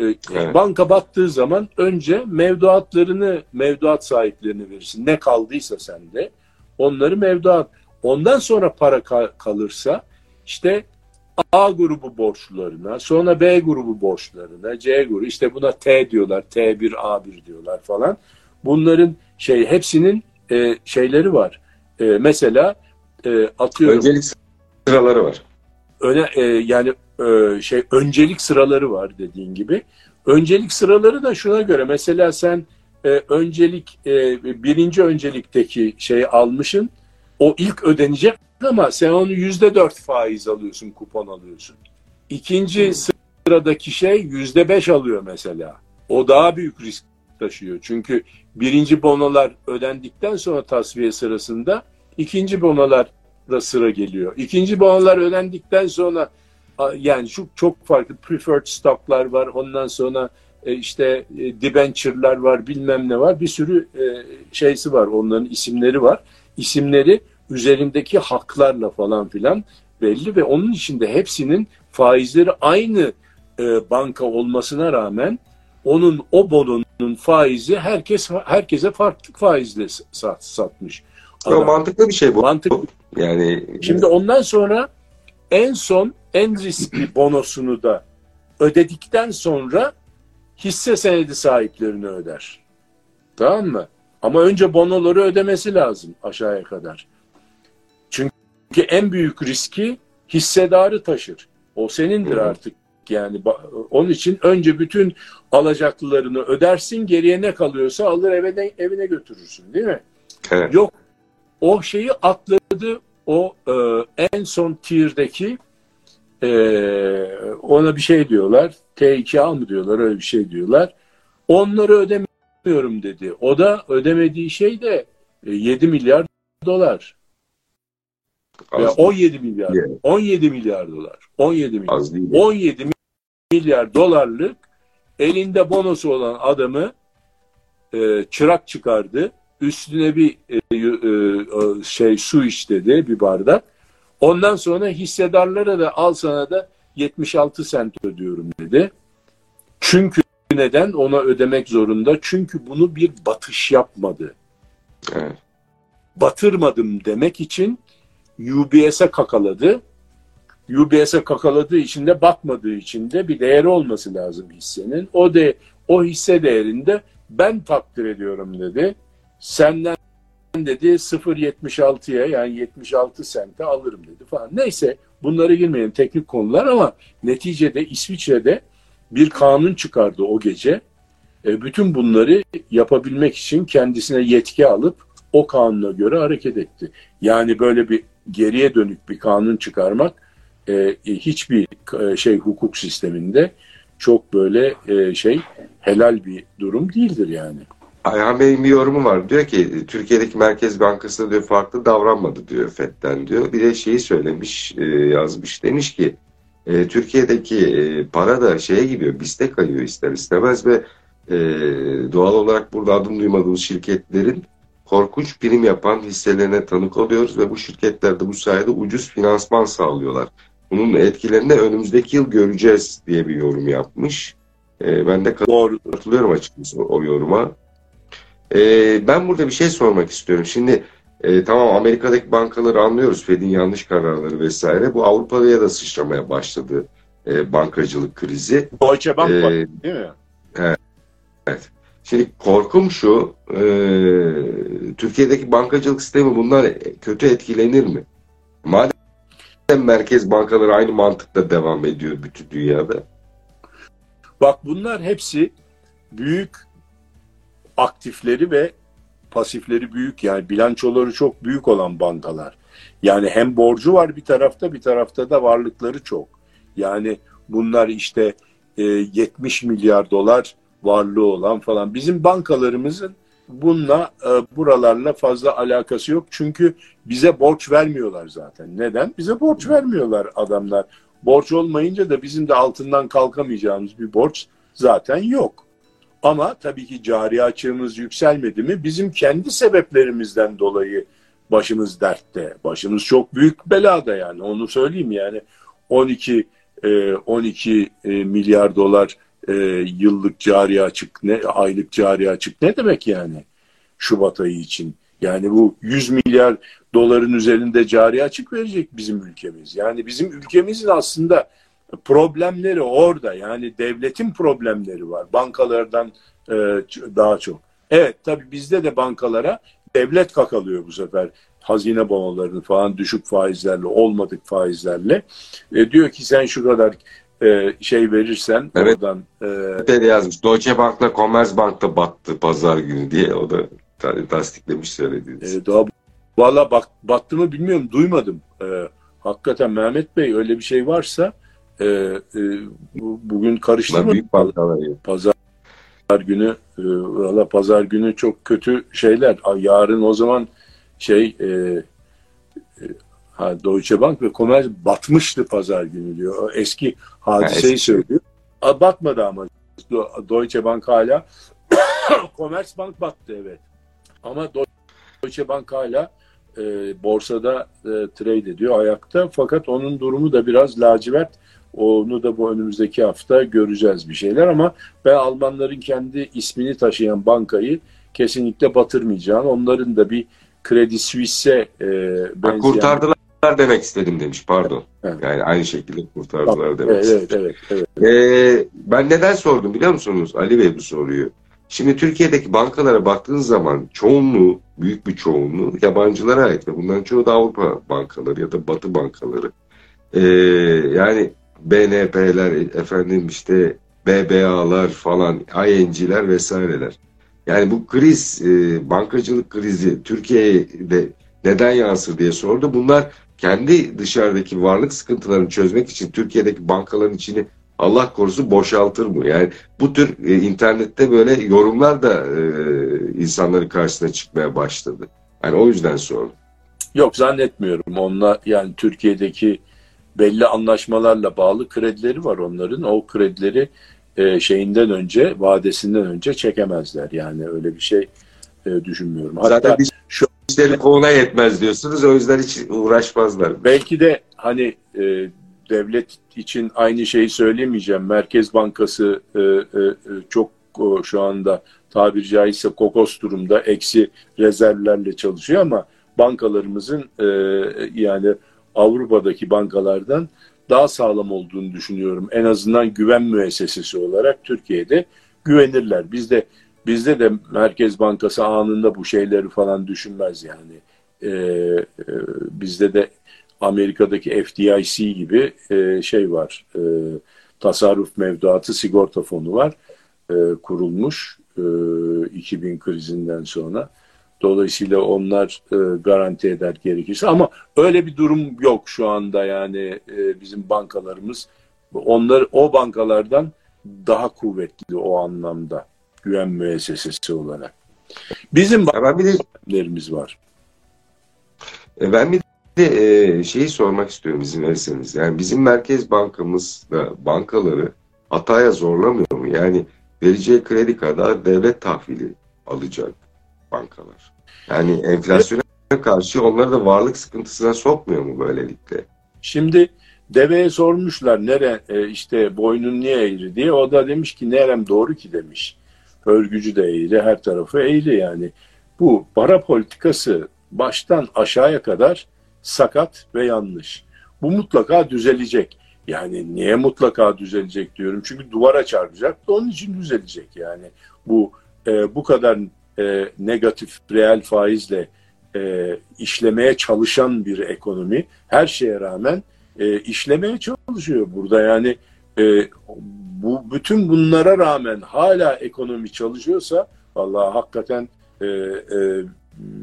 E, Evet. Banka battığı zaman önce mevduatlarını mevduat sahiplerine verirsin. Ne kaldıysa sende onları mevduat. Ondan sonra para ka- kalırsa işte A grubu borçlularına, sonra B grubu borçlarına, C grubu işte buna T diyorlar, T1, A1 diyorlar falan. Bunların şey hepsinin e, şeyleri var. E, mesela e, atıyorum Öncelik sıraları var. öne e, yani e, şey öncelik sıraları var dediğin gibi. Öncelik sıraları da şuna göre mesela sen e, öncelik e, birinci öncelikteki şeyi almışın o ilk ödenecek ama sen onu yüzde dört faiz alıyorsun kupon alıyorsun. İkinci sıradaki şey yüzde beş alıyor mesela. O daha büyük risk taşıyor. Çünkü birinci bonolar ödendikten sonra tasfiye sırasında ikinci bonolar da sıra geliyor. İkinci bonolar ödendikten sonra yani çok çok farklı preferred stocklar var. Ondan sonra e, işte e, debenture'lar var, bilmem ne var. Bir sürü e, şeysi var. Onların isimleri var. İsimleri üzerindeki haklarla falan filan belli ve onun içinde hepsinin faizleri aynı e, banka olmasına rağmen onun o bononun faizi herkes herkese farklı faizle sat, satmış. Adam. mantıklı bir şey bu. Mantık Yani Şimdi ondan sonra en son en riskli bonosunu da ödedikten sonra hisse senedi sahiplerine öder. Tamam mı? Ama önce bonoları ödemesi lazım aşağıya kadar. Çünkü en büyük riski hissedarı taşır. O senindir Hı hı. artık. Yani onun için önce bütün alacaklılarını ödersin, geriye ne kalıyorsa alır evine evine götürürsün, değil mi? evet. Yok. O şeyi atladı. O e, en son tier'deki Ee, ona bir şey diyorlar. T2A mı diyorlar öyle bir şey diyorlar. Onları ödemiyorum dedi. O da ödemediği şey de 7 milyar dolar. Ya 17 milyar. Yeah. 17 milyar dolar. 17 milyar. Az değil. 17 milyar dolarlık elinde bonosu olan adamı e, çırak çıkardı. Üstüne bir e, e, şey su iç dedi bir bardak. Ondan sonra hissedarlara da al sana da 76 sent ödüyorum dedi. Çünkü neden? Ona ödemek zorunda. Çünkü bunu bir batış yapmadı. Evet. Batırmadım demek için UBS'e kakaladı. UBS'e kakaladığı için de batmadığı için de bir değeri olması lazım hissenin. O de o hisse değerinde ben takdir ediyorum dedi. Senden dedi 0.76'ya yani 76 sente alırım dedi falan. Neyse bunlara girmeyelim teknik konular ama neticede İsviçre'de bir kanun çıkardı o gece. E, bütün bunları yapabilmek için kendisine yetki alıp o kanuna göre hareket etti. Yani böyle bir geriye dönük bir kanun çıkarmak e, hiçbir e, şey hukuk sisteminde çok böyle e, şey helal bir durum değildir yani. Ayhan Bey'in bir yorumu var. Diyor ki Türkiye'deki Merkez Bankası diyor farklı davranmadı diyor FED'den diyor. Bir de şeyi söylemiş, e, yazmış. Demiş ki e, Türkiye'deki e, para da şeye gidiyor, biste kayıyor ister istemez ve doğal olarak burada adım duymadığımız şirketlerin korkunç prim yapan hisselerine tanık oluyoruz ve bu şirketler de bu sayede ucuz finansman sağlıyorlar. Bunun etkilerini de önümüzdeki yıl göreceğiz diye bir yorum yapmış. E, ben de Doğru. katılıyorum açıkçası o, o yoruma. E, ben burada bir şey sormak istiyorum. Şimdi e, tamam Amerika'daki bankaları anlıyoruz. Fed'in yanlış kararları vesaire. Bu Avrupa'ya da sıçramaya başladı e, bankacılık krizi. Deutsche Bank var, değil mi? Şimdi korkum şu, e, Türkiye'deki bankacılık sistemi bundan kötü etkilenir mi? Madem merkez bankaları aynı mantıkla devam ediyor bütün dünyada. Bak bunlar hepsi büyük aktifleri ve pasifleri büyük yani bilançoları çok büyük olan bankalar. Yani hem borcu var bir tarafta bir tarafta da varlıkları çok. Yani bunlar işte e, 70 milyar dolar varlığı olan falan. Bizim bankalarımızın bununla e, buralarla fazla alakası yok. Çünkü bize borç vermiyorlar zaten. Neden? Bize borç vermiyorlar adamlar. Borç olmayınca da bizim de altından kalkamayacağımız bir borç zaten yok. Ama tabii ki cari açığımız yükselmedi mi bizim kendi sebeplerimizden dolayı başımız dertte. Başımız çok büyük belada yani onu söyleyeyim yani 12 e, 12 e, milyar dolar e, yıllık cari açık ne aylık cari açık ne demek yani Şubat ayı için? Yani bu 100 milyar doların üzerinde cari açık verecek bizim ülkemiz. Yani bizim ülkemizin aslında problemleri orada. Yani devletin problemleri var. Bankalardan e, daha çok. Evet tabii bizde de bankalara devlet kakalıyor bu sefer. Hazine bonolarını falan düşük faizlerle, olmadık faizlerle. E, diyor ki sen şu kadar e, şey verirsen Evet. oradan e, yazmış. Deutsche Bank'la Commerzbank da battı pazar günü diye. O da ta- tasdiklemiş söylediğiniz. e, daha valla bak, battı mı bilmiyorum duymadım. E, hakikaten Mehmet Bey öyle bir şey varsa e, e, bu- bugün Bunlar karıştırma. büyük bankalar. ya. Pazar günü e, valla pazar günü çok kötü şeyler. Yarın o zaman şey e, e, ha, Deutsche Bank ve Commerz batmıştı pazar günü diyor. Eski hadiseyi eski. söylüyor. A, batmadı ama Deutsche Bank hala Commerzbank battı evet. Ama Deutsche Bank hala e, borsada e, trade ediyor ayakta. Fakat onun durumu da biraz lacivert. Onu da bu önümüzdeki hafta göreceğiz bir şeyler ama ben Almanların kendi ismini taşıyan bankayı kesinlikle batırmayacağını, onların da bir Credit Suisse'e e, benzeyen... kurtardılar demek istedim demiş pardon. Evet. Yani aynı şekilde kurtardılar demek Evet, istedim. evet, evet, evet. Ee, ben neden sordum biliyor musunuz Ali Bey bu soruyu? Şimdi Türkiye'deki bankalara baktığınız zaman çoğunluğu, büyük bir çoğunluğu yabancılara ait ve bunların çoğu da Avrupa bankaları ya da Batı bankaları. Ee, yani BNP'ler, efendim işte BBA'lar falan, ING'ler vesaireler. Yani bu kriz, e, bankacılık krizi Türkiye'de neden yansır diye sordu. Bunlar kendi dışarıdaki varlık sıkıntılarını çözmek için Türkiye'deki bankaların içini Allah korusun boşaltır mı? Yani bu tür e, internette böyle yorumlar da e, insanların karşısına çıkmaya başladı. Yani o yüzden sordum. Yok zannetmiyorum. Onunla yani Türkiye'deki belli anlaşmalarla bağlı kredileri var onların. O kredileri e, şeyinden önce, vadesinden önce çekemezler. Yani öyle bir şey e, düşünmüyorum. Hatta Zaten bir şu işleri kovuna yetmez diyorsunuz. O yüzden hiç uğraşmazlar. Belki de hani e, devlet için aynı şeyi söylemeyeceğim. Merkez Bankası e, e, çok e, şu anda tabiri caizse kokos durumda eksi rezervlerle çalışıyor ama bankalarımızın e, yani Avrupa'daki bankalardan daha sağlam olduğunu düşünüyorum. En azından güven müessesesi olarak Türkiye'de güvenirler. Bizde bizde de Merkez Bankası anında bu şeyleri falan düşünmez yani. Ee, e, bizde de Amerika'daki FDIC gibi e, şey var. E, tasarruf mevduatı sigorta fonu var. E, kurulmuş e, 2000 krizinden sonra. Dolayısıyla onlar e, garanti eder gerekirse ama öyle bir durum yok şu anda yani e, bizim bankalarımız onlar o bankalardan daha kuvvetli o anlamda güven müessesesi olarak. Bizim bankalarımız var. E, ben bir de e, şeyi sormak istiyorum izin verirseniz. Yani bizim Merkez Bankamız da bankaları hataya zorlamıyor mu? Yani vereceği kredi kadar devlet tahvili alacak bankalar. Yani enflasyona karşı onları da varlık sıkıntısına sokmuyor mu böylelikle? Şimdi deveye sormuşlar nere e, işte boynun niye eğri diye. O da demiş ki nerem doğru ki demiş. Örgücü de eğri, her tarafı eğri yani. Bu para politikası baştan aşağıya kadar sakat ve yanlış. Bu mutlaka düzelecek. Yani niye mutlaka düzelecek diyorum. Çünkü duvara çarpacak onun için düzelecek yani. Bu e, bu kadar e, negatif reel faizle e, işlemeye çalışan bir ekonomi her şeye rağmen e, işlemeye çalışıyor burada yani e, bu bütün bunlara rağmen hala ekonomi çalışıyorsa vallahi hakikaten e, e,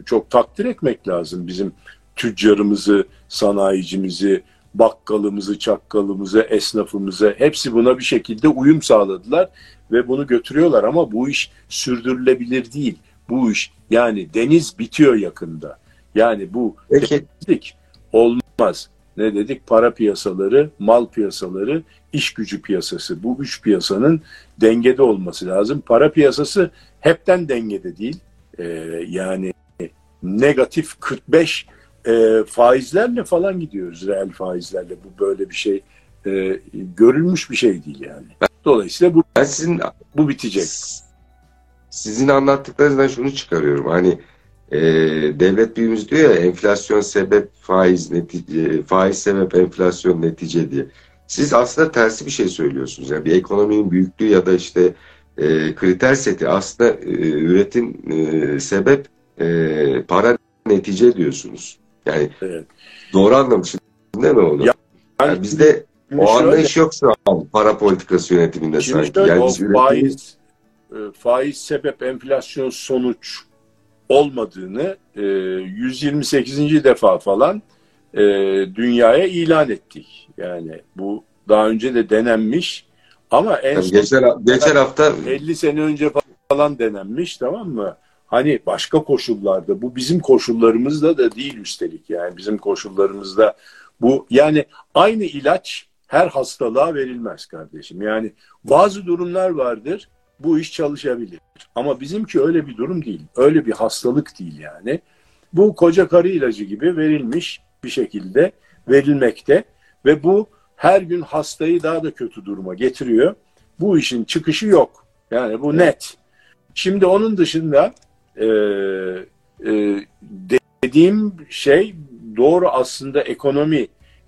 çok takdir etmek lazım bizim tüccarımızı, sanayicimizi, bakkalımızı, çakkalımızı, esnafımızı hepsi buna bir şekilde uyum sağladılar ve bunu götürüyorlar ama bu iş sürdürülebilir değil. Bu iş yani deniz bitiyor yakında. Yani bu olmaz. Ne dedik? Para piyasaları, mal piyasaları, iş gücü piyasası. Bu üç piyasanın dengede olması lazım. Para piyasası hepten dengede değil. Ee, yani negatif 45 e, faizlerle falan gidiyoruz reel faizlerle. Bu böyle bir şey e, görülmüş bir şey değil yani. Dolayısıyla bu, ben sizin, bu bitecek. Sizin anlattıklarınızdan şunu çıkarıyorum. Hani e, devlet büyüğümüz diyor ya enflasyon sebep faiz netice, faiz sebep enflasyon netice diye. Siz aslında tersi bir şey söylüyorsunuz. Yani bir ekonominin büyüklüğü ya da işte e, kriter seti aslında e, üretim e, sebep e, para netice diyorsunuz. Yani evet. doğru anlamışım değil mi onu? Ya, yani bizde o şöyle, anlayış yok şu an para politikası yönetiminde sanki. Şöyle, yani biz faiz, e, faiz sebep enflasyon sonuç olmadığını e, 128. defa falan e, dünyaya ilan ettik. Yani bu daha önce de denenmiş ama en yani son geçen, geçen hafta 50 sene önce falan denenmiş tamam mı? Hani başka koşullarda bu bizim koşullarımızda da değil üstelik yani bizim koşullarımızda bu yani aynı ilaç her hastalığa verilmez kardeşim. Yani bazı durumlar vardır bu iş çalışabilir. Ama bizimki öyle bir durum değil. Öyle bir hastalık değil yani. Bu koca karı ilacı gibi verilmiş bir şekilde verilmekte ve bu her gün hastayı daha da kötü duruma getiriyor. Bu işin çıkışı yok. Yani bu net. Şimdi onun dışında e, e, dediğim şey doğru aslında ekonomi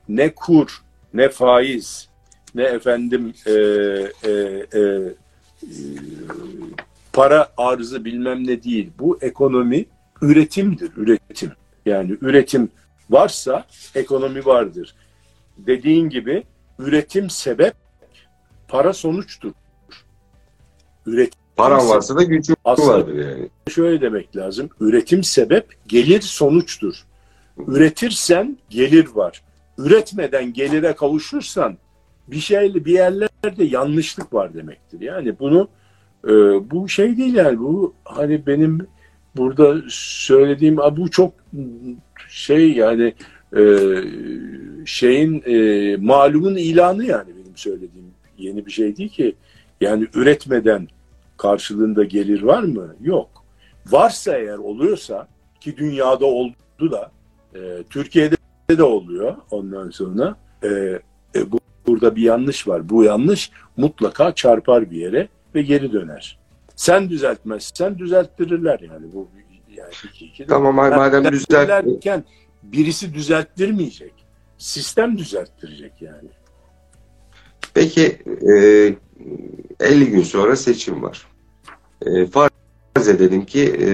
ne kur ne faiz ne efendim e, e, e, para arzı bilmem ne değil. Bu ekonomi üretimdir, üretim. Yani üretim varsa ekonomi vardır. Dediğin gibi üretim sebep, para sonuçtur. Üretim Paran sebep, varsa da gücün vardır yani. Şöyle demek lazım. Üretim sebep, gelir sonuçtur. Üretirsen gelir var. Üretmeden gelire kavuşursan bir şeyle bir yerlerde yanlışlık var demektir. Yani bunu e, bu şey değil yani bu hani benim burada söylediğim bu çok şey yani e, şeyin e, malumun ilanı yani benim söylediğim yeni bir şey değil ki. Yani üretmeden karşılığında gelir var mı? Yok. Varsa eğer oluyorsa ki dünyada oldu da e, Türkiye'de de oluyor ondan sonra e, e, bu, burada bir yanlış var. Bu yanlış mutlaka çarpar bir yere ve geri döner. Sen düzeltmezsen düzelttirirler yani bu yani iki, iki Tamam yani madem düzeltirken birisi düzelttirmeyecek. Sistem düzelttirecek yani. Peki e, 50 gün sonra seçim var. E, farz edelim ki e,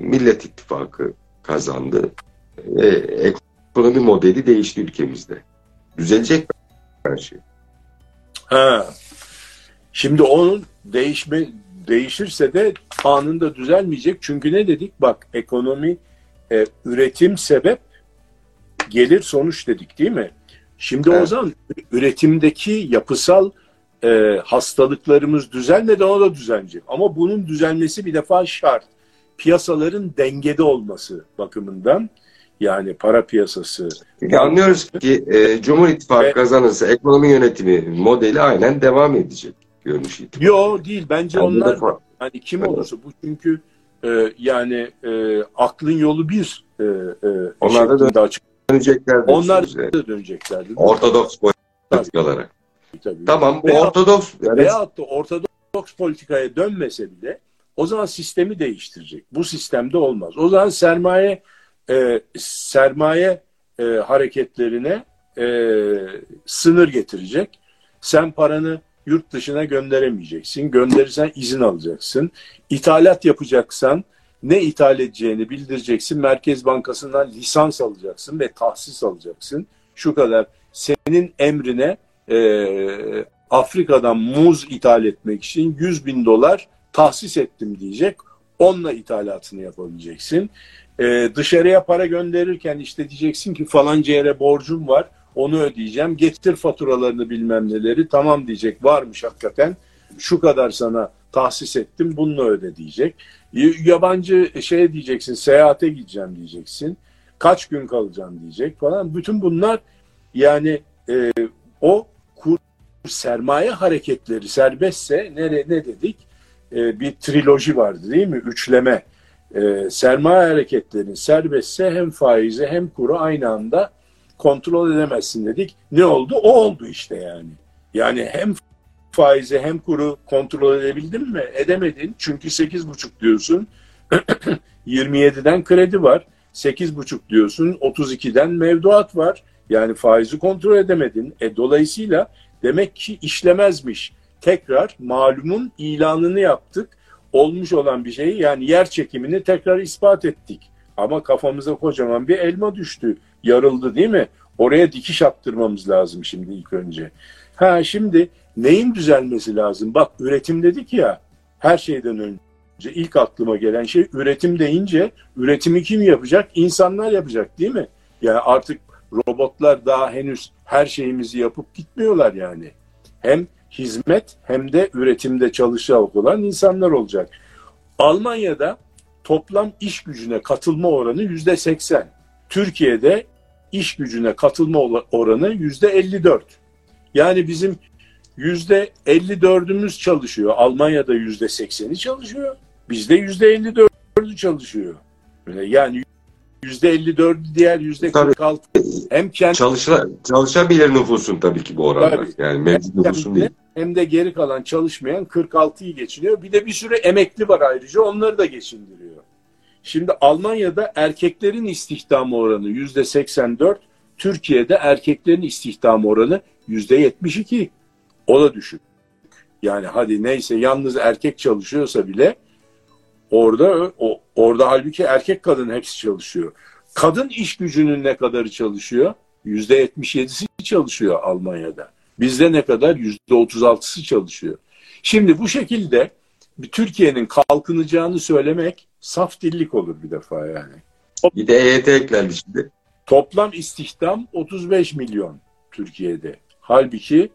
Millet İttifakı kazandı. E, ekonomi modeli değişti ülkemizde. Düzelecek mi şey? Ha. Şimdi onun değişme değişirse de anında düzelmeyecek. Çünkü ne dedik? Bak ekonomi e, üretim sebep gelir sonuç dedik değil mi? Şimdi evet. o zaman üretimdeki yapısal e, hastalıklarımız düzelmeden o da düzelecek. Ama bunun düzelmesi bir defa şart. Piyasaların dengede olması bakımından yani para piyasası. Peki anlıyoruz ki e, Cumhur İttifakı ve, kazanırsa ekonomi yönetimi modeli aynen devam edecek görünüş itibariyle. Yok değil bence yani onlar da, hani kim evet. olursa bu çünkü e, yani e, aklın yolu bir e, e, onlar da açık dönecekler. Onlar da dönecekler. Ortodoks politikalara. Tabii. Tamam bu veya, ortodoks. Yani... Veyahut da ortodoks politikaya dönmese bile o zaman sistemi değiştirecek. Bu sistemde olmaz. O zaman sermaye e, sermaye e, hareketlerine e, sınır getirecek. Sen paranı yurt dışına gönderemeyeceksin. Gönderirsen izin alacaksın. İthalat yapacaksan ne ithal edeceğini bildireceksin. Merkez Bankası'ndan lisans alacaksın ve tahsis alacaksın. Şu kadar senin emrine e, Afrika'dan muz ithal etmek için 100 bin dolar tahsis ettim diyecek. Onunla ithalatını yapabileceksin. E, dışarıya para gönderirken işte diyeceksin ki falanca yere borcum var onu ödeyeceğim. Getir faturalarını bilmem neleri tamam diyecek varmış hakikaten şu kadar sana tahsis ettim bununla öde diyecek. Yabancı şey diyeceksin seyahate gideceğim diyeceksin. Kaç gün kalacağım diyecek falan. Bütün bunlar yani e, o kur sermaye hareketleri serbestse ne, ne dedik? E, bir triloji vardı değil mi? Üçleme. E, sermaye hareketlerinin serbestse hem faizi hem kuru aynı anda kontrol edemezsin dedik. Ne oldu? O oldu işte yani. Yani hem faizi hem kuru kontrol edebildin mi? Edemedin. Çünkü 8,5 diyorsun. 27'den kredi var. 8,5 diyorsun. 32'den mevduat var. Yani faizi kontrol edemedin. E, dolayısıyla demek ki işlemezmiş. Tekrar malumun ilanını yaptık. Olmuş olan bir şeyi yani yer çekimini tekrar ispat ettik. Ama kafamıza kocaman bir elma düştü. Yarıldı değil mi? Oraya dikiş attırmamız lazım şimdi ilk önce. Ha şimdi neyin düzelmesi lazım? Bak üretim dedik ya her şeyden önce ilk aklıma gelen şey üretim deyince üretimi kim yapacak? İnsanlar yapacak değil mi? Yani artık robotlar daha henüz her şeyimizi yapıp gitmiyorlar yani. Hem hizmet hem de üretimde çalışacak olan insanlar olacak. Almanya'da toplam iş gücüne katılma oranı yüzde seksen. Türkiye'de iş gücüne katılma oranı yüzde elli dört. Yani bizim yüzde 54'ümüz çalışıyor. Almanya'da yüzde 80'i çalışıyor. Bizde yüzde 54'ü çalışıyor. Yani yüzde 54 diğer yüzde 46 hem kendi Çalışa, çalışabilir nüfusun tabii ki bu oranlar. Tabii. Yani mevcut nüfusun değil. Hem de geri kalan çalışmayan 46'yı geçiniyor. Bir de bir sürü emekli var ayrıca onları da geçindiriyor. Şimdi Almanya'da erkeklerin istihdam oranı yüzde 84, Türkiye'de erkeklerin istihdam oranı yüzde 72. O da düşük. Yani hadi neyse yalnız erkek çalışıyorsa bile orada o, orada halbuki erkek kadın hepsi çalışıyor. Kadın iş gücünün ne kadarı çalışıyor? Yüzde 77'si çalışıyor Almanya'da. Bizde ne kadar? Yüzde 36'sı çalışıyor. Şimdi bu şekilde Türkiye'nin kalkınacağını söylemek saf dillik olur bir defa yani. Bir de EYT eklendi şimdi. Toplam istihdam 35 milyon Türkiye'de. Halbuki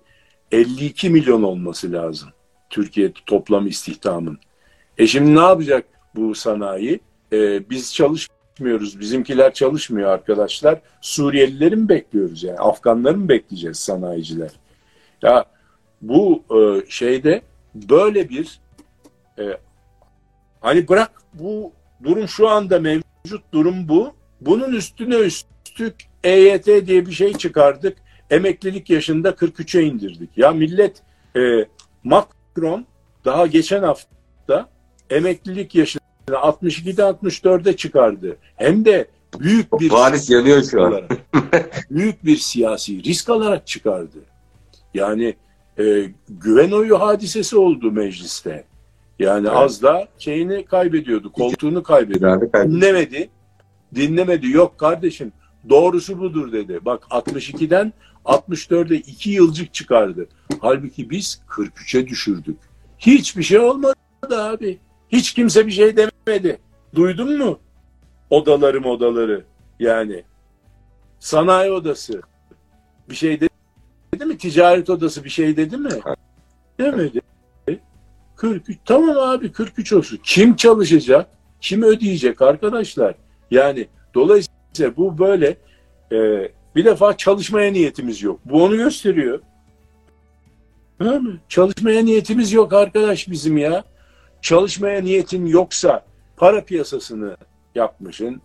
52 milyon olması lazım Türkiye'de toplam istihdamın. E şimdi ne yapacak bu sanayi? E, biz çalışmıyoruz, bizimkiler çalışmıyor arkadaşlar. Suriyelileri mi bekliyoruz yani? Afganları mı bekleyeceğiz sanayiciler? Ya bu e, şeyde böyle bir e, hani bırak bu durum şu anda mevcut durum bu. Bunun üstüne üstlük EYT diye bir şey çıkardık. Emeklilik yaşında 43'e indirdik. Ya millet e, Macron daha geçen hafta emeklilik yaşını 62'de 64'e çıkardı. Hem de büyük bir Paris yanıyor şu an. büyük bir siyasi risk alarak çıkardı. Yani e, güven oyu hadisesi oldu mecliste. Yani Evet. az da şeyini kaybediyordu, koltuğunu kaybediyordu. Dinlemedi. Dinlemedi. Yok kardeşim doğrusu budur dedi. Bak 62'den 64'e 2 yılcık çıkardı. Halbuki biz 43'e düşürdük. Hiçbir şey olmadı abi. Hiç kimse bir şey demedi. Duydun mu? Odaları odaları yani. Sanayi odası bir şey dedi, dedi mi? Ticaret odası bir şey dedi mi? Demedi. 43 tamam abi 43 olsun. Kim çalışacak? Kim ödeyecek arkadaşlar? Yani dolayısıyla bu böyle e, bir defa çalışmaya niyetimiz yok. Bu onu gösteriyor. Değil mi? Çalışmaya niyetimiz yok arkadaş bizim ya. Çalışmaya niyetin yoksa para piyasasını yapmışın.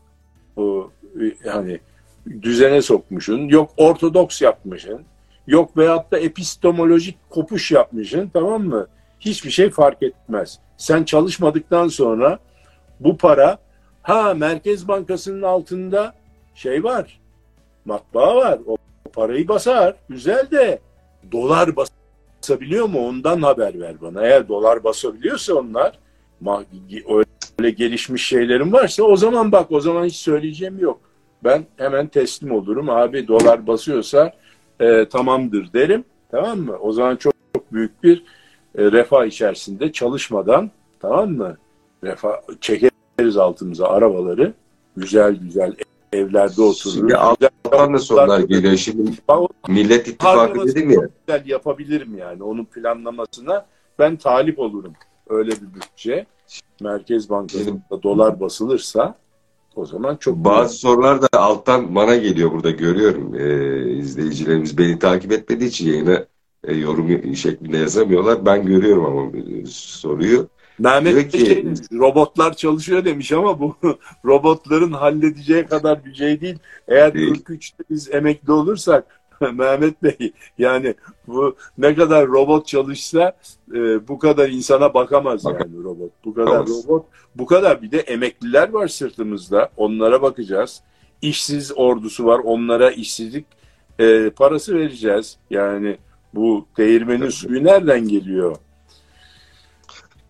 O e, hani düzene sokmuşsun. Yok ortodoks yapmışsın. Yok veyahut da epistemolojik kopuş yapmışsın. Tamam mı? Hiçbir şey fark etmez. Sen çalışmadıktan sonra bu para ha Merkez Bankası'nın altında şey var. Matbaa var. O parayı basar. Güzel de dolar basabiliyor mu? Ondan haber ver bana. Eğer dolar basabiliyorsa onlar öyle gelişmiş şeylerin varsa o zaman bak o zaman hiç söyleyeceğim yok. Ben hemen teslim olurum. Abi dolar basıyorsa e, tamamdır derim. Tamam mı? O zaman çok, çok büyük bir e, refah içerisinde çalışmadan tamam mı? Refah çekeriz altımıza arabaları. Güzel güzel evlerde otururuz. Şimdi alttan da sorular geliyor. Şimdi Millet İttifakı dedim ya. güzel yapabilirim yani. Onun planlamasına ben talip olurum. Öyle bir bütçe. Merkez Bankası'nda dolar basılırsa o zaman çok Bazı sorular da alttan bana geliyor burada görüyorum. Ee, izleyicilerimiz beni takip etmediği için yayına e, yorum şeklinde yazamıyorlar. Ben görüyorum ama e, soruyu. Mehmet Diyor de ki- şey robotlar çalışıyor demiş ama bu robotların halledeceği kadar bir şey değil. Eğer Değil. 43'te biz emekli olursak Mehmet Bey yani bu ne kadar robot çalışsa e, bu kadar insana bakamaz Bak- yani robot. Bu kadar Bakamaz. robot. Bu kadar bir de emekliler var sırtımızda. Onlara bakacağız. İşsiz ordusu var. Onlara işsizlik e, parası vereceğiz. Yani bu değirmenin Tabii. suyu nereden geliyor?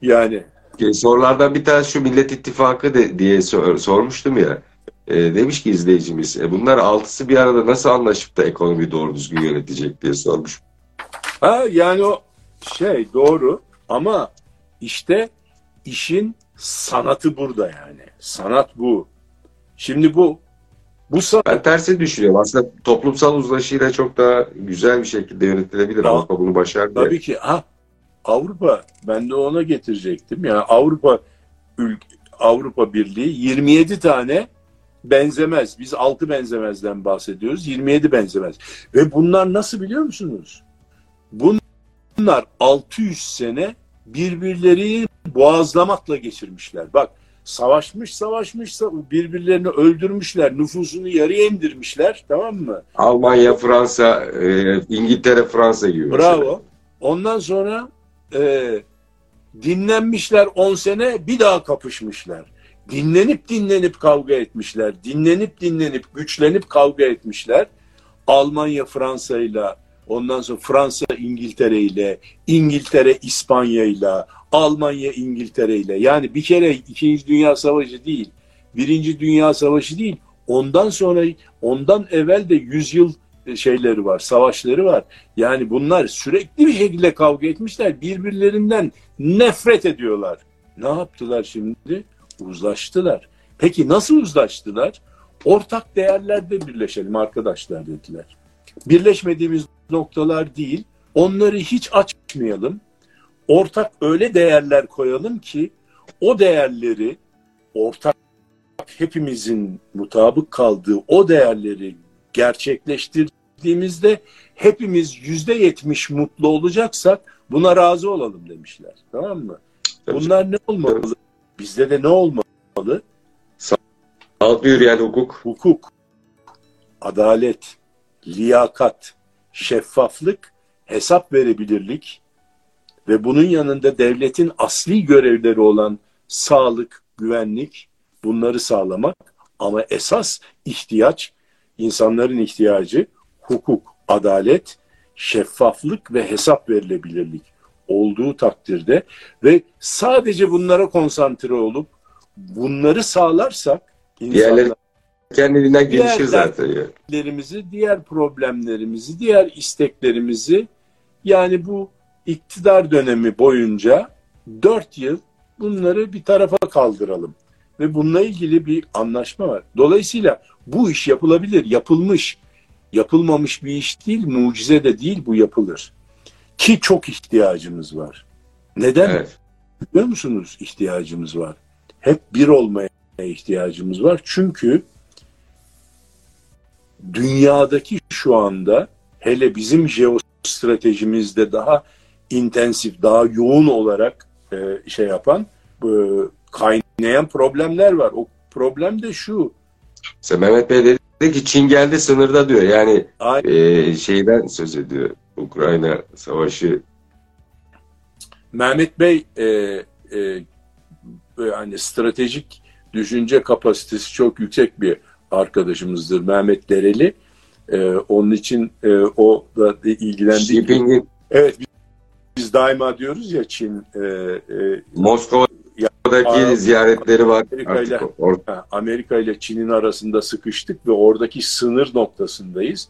Yani E, Sorulardan bir tanesi şu Millet İttifakı de, diye sor- sormuştum ya. E, demiş ki izleyicimiz e, bunlar altısı bir arada nasıl anlaşıp da ekonomi doğru düzgün yönetecek diye sormuş. Ha yani o şey doğru ama işte işin sanatı burada yani. Sanat bu. Şimdi bu bu sanat Ben tersi düşünüyorum. Aslında toplumsal uzlaşıyla çok daha güzel bir şekilde yönetilebilir. Ya, Avrupa bunu başardı. tabii ki ha Avrupa ben de ona getirecektim. Yani Avrupa Avrupa Birliği 27 tane benzemez. Biz 6 benzemezden bahsediyoruz. 27 benzemez. Ve bunlar nasıl biliyor musunuz? Bunlar 600 sene birbirlerini boğazlamakla geçirmişler. Bak savaşmış savaşmış birbirlerini öldürmüşler. Nüfusunu yarıya indirmişler. Tamam mı? Almanya, Fransa, e, İngiltere, Fransa gibi. mesela. Bravo. Ondan sonra e, dinlenmişler 10 sene bir daha kapışmışlar. Dinlenip dinlenip kavga etmişler. Dinlenip dinlenip güçlenip kavga etmişler. Almanya Fransa ile ondan sonra Fransa İngiltere ile İngiltere İspanya ile Almanya İngiltere ile yani bir kere İkinci Dünya Savaşı değil Birinci Dünya Savaşı değil ondan sonra ondan evvel de 100 yıl şeyleri var savaşları var yani bunlar sürekli bir şekilde kavga etmişler birbirlerinden nefret ediyorlar ne yaptılar şimdi uzlaştılar Peki nasıl uzlaştılar? Ortak değerlerde birleşelim arkadaşlar dediler. Birleşmediğimiz noktalar değil, onları hiç açmayalım. Ortak öyle değerler koyalım ki o değerleri ortak hepimizin mutabık kaldığı o değerleri gerçekleştirdiğimizde hepimiz yüzde yetmiş mutlu olacaksak buna razı olalım demişler. Tamam mı? Bunlar ne olmalı? Bizde de ne olmalı? Sağlıklı yürüyen hukuk. Hukuk, adalet, liyakat, şeffaflık, hesap verebilirlik ve bunun yanında devletin asli görevleri olan sağlık, güvenlik bunları sağlamak ama esas ihtiyaç insanların ihtiyacı hukuk, adalet, şeffaflık ve hesap verilebilirlik olduğu takdirde ve sadece bunlara konsantre olup bunları sağlarsak Diğerleri kendiliğinden gelişir zaten. Diğerlerimizi, diğer problemlerimizi, diğer isteklerimizi yani bu iktidar dönemi boyunca dört yıl bunları bir tarafa kaldıralım. Ve bununla ilgili bir anlaşma var. Dolayısıyla bu iş yapılabilir, yapılmış. Yapılmamış bir iş değil, mucize de değil bu yapılır. Ki çok ihtiyacımız var. Neden? Evet. Biliyor musunuz ihtiyacımız var? Hep bir olmaya ihtiyacımız var. Çünkü dünyadaki şu anda hele bizim jeostratejimizde daha intensif, daha yoğun olarak e, şey yapan, e, kaynayan problemler var. O problem de şu. Mesela Mehmet Bey dedi ki Çin geldi sınırda diyor. Yani e, şeyden söz ediyor. Ukrayna savaşı. Mehmet Bey e, e, yani stratejik düşünce kapasitesi çok yüksek bir arkadaşımızdır Mehmet Dereli. Ee, onun için e, o da ilgilendiği Evet biz, daima diyoruz ya Çin e, e, Moskova'daki ya, ziyaretleri var. Amerika ile, Amerika ile Çin'in arasında sıkıştık ve oradaki sınır noktasındayız.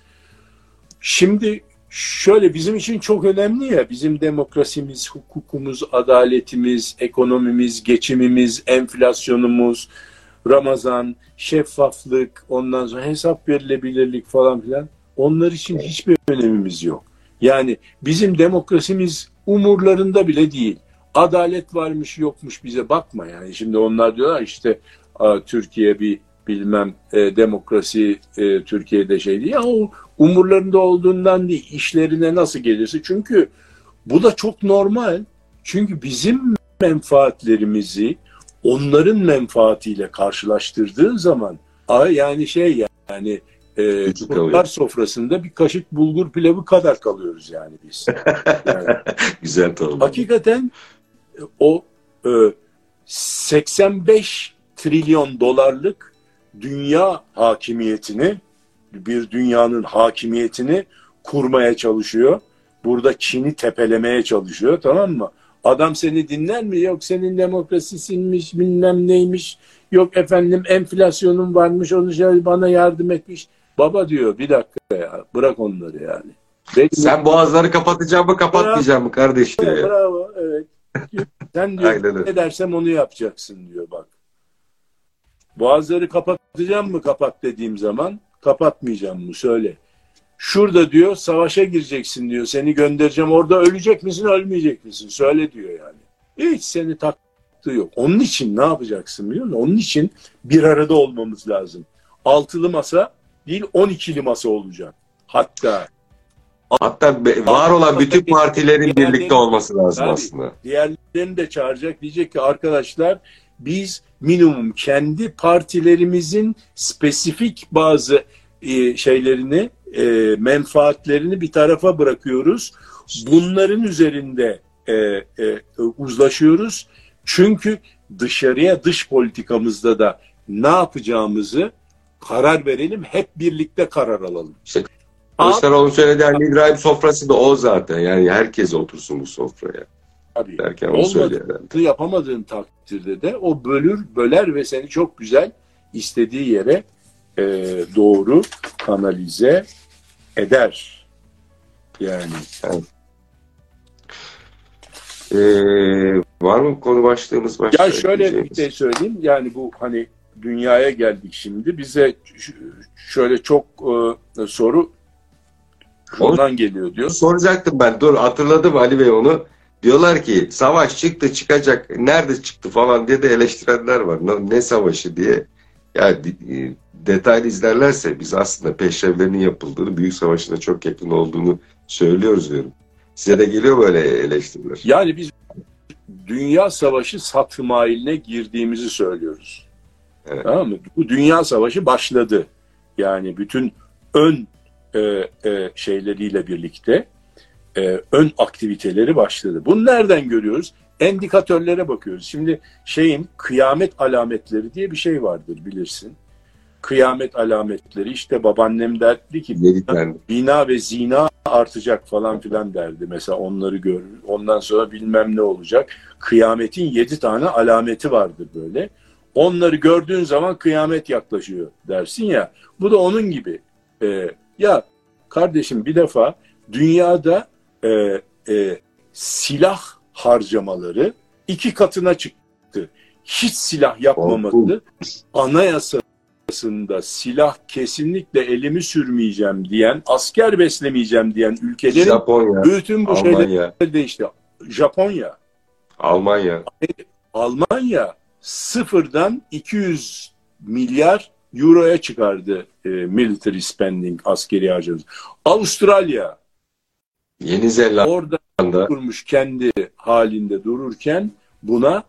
Şimdi şöyle bizim için çok önemli ya bizim demokrasimiz, hukukumuz, adaletimiz, ekonomimiz, geçimimiz, enflasyonumuz, Ramazan, şeffaflık, ondan sonra hesap verilebilirlik falan filan onlar için hiçbir önemimiz yok. Yani bizim demokrasimiz umurlarında bile değil. Adalet varmış yokmuş bize bakma yani. Şimdi onlar diyorlar işte Türkiye bir bilmem e, demokrasi e, Türkiye'de şey. Ya o umurlarında olduğundan değil, işlerine nasıl gelirse. Çünkü bu da çok normal. Çünkü bizim menfaatlerimizi onların menfaatiyle karşılaştırdığın zaman yani şey yani e, kurtlar sofrasında bir kaşık bulgur pilavı kadar kalıyoruz yani biz. Yani, Güzel tamam. Hakikaten o e, 85 trilyon dolarlık dünya hakimiyetini bir dünyanın hakimiyetini kurmaya çalışıyor. Burada Çin'i tepelemeye çalışıyor tamam mı? Adam seni dinler mi? Yok senin demokrasisinmiş bilmem neymiş. Yok efendim enflasyonun varmış onu şey bana yardım etmiş. Baba diyor bir dakika ya bırak onları yani. Benim Sen boğazları kapatacağım mı kapatmayacağım mı kardeş diyor. Bravo evet. Sen diyor ne dersem onu yapacaksın diyor bak. Boğazları kapatacağım mı kapat dediğim zaman kapatmayacağım mı söyle. Şurada diyor savaşa gireceksin diyor. Seni göndereceğim orada ölecek misin ölmeyecek misin? Söyle diyor yani. Hiç seni taktığı yok. Onun için ne yapacaksın biliyor musun? Onun için bir arada olmamız lazım. Altılı masa değil on ikili masa olacak. Hatta Hatta var olan bütün partilerin birlikte olması lazım tabii, aslında. Diğerlerini de çağıracak. Diyecek ki arkadaşlar biz minimum kendi partilerimizin spesifik bazı e, şeylerini e, menfaatlerini bir tarafa bırakıyoruz. Bunların üzerinde e, e, uzlaşıyoruz. Çünkü dışarıya dış politikamızda da ne yapacağımızı karar verelim. Hep birlikte karar alalım. İşte Kılıçdaroğlu'nun söylediği hani İbrahim sofrası da o zaten. Yani herkes otursun bu sofraya. Tabii. Derken onu söylüyor. Yapamadığın takdirde de o bölür, böler ve seni çok güzel istediği yere e, doğru kanalize eder. Yani. Evet. Ee, var mı konu başlığımız başka? Ya şöyle bir şey söyleyeyim. Yani bu hani dünyaya geldik şimdi. Bize şöyle çok e, soru ondan geliyor diyor. Soracaktım ben. Dur hatırladım Ali Bey onu. Diyorlar ki savaş çıktı çıkacak. Nerede çıktı falan diye de eleştirenler var. Ne, ne savaşı diye. Yani e, detaylı izlerlerse biz aslında peşrevlerinin yapıldığını, büyük savaşına çok yakın olduğunu söylüyoruz diyorum. Size de geliyor böyle eleştiriler. Yani biz dünya savaşı satmailine girdiğimizi söylüyoruz. Evet. Tamam mı? Bu dünya savaşı başladı. Yani bütün ön e, e, şeyleriyle birlikte e, ön aktiviteleri başladı. Bunu nereden görüyoruz? Endikatörlere bakıyoruz. Şimdi şeyin kıyamet alametleri diye bir şey vardır bilirsin. Kıyamet alametleri işte babaannem derdi ki bina, bina ve zina artacak falan filan derdi. Mesela onları gör. Ondan sonra bilmem ne olacak. Kıyametin yedi tane alameti vardır böyle. Onları gördüğün zaman kıyamet yaklaşıyor dersin ya. Bu da onun gibi. Ee, ya kardeşim bir defa dünyada e, e, silah harcamaları iki katına çıktı. Hiç silah yapmaması anayasasında silah kesinlikle elimi sürmeyeceğim diyen, asker beslemeyeceğim diyen ülkelerin Japonya, bütün bu Almanya. şeyler değişti. Japonya, Almanya, Almanya sıfırdan 200 milyar euroya çıkardı e, military spending, askeri harcamamız. Avustralya, Yeni Zelanda orada kurmuş kendi halinde dururken buna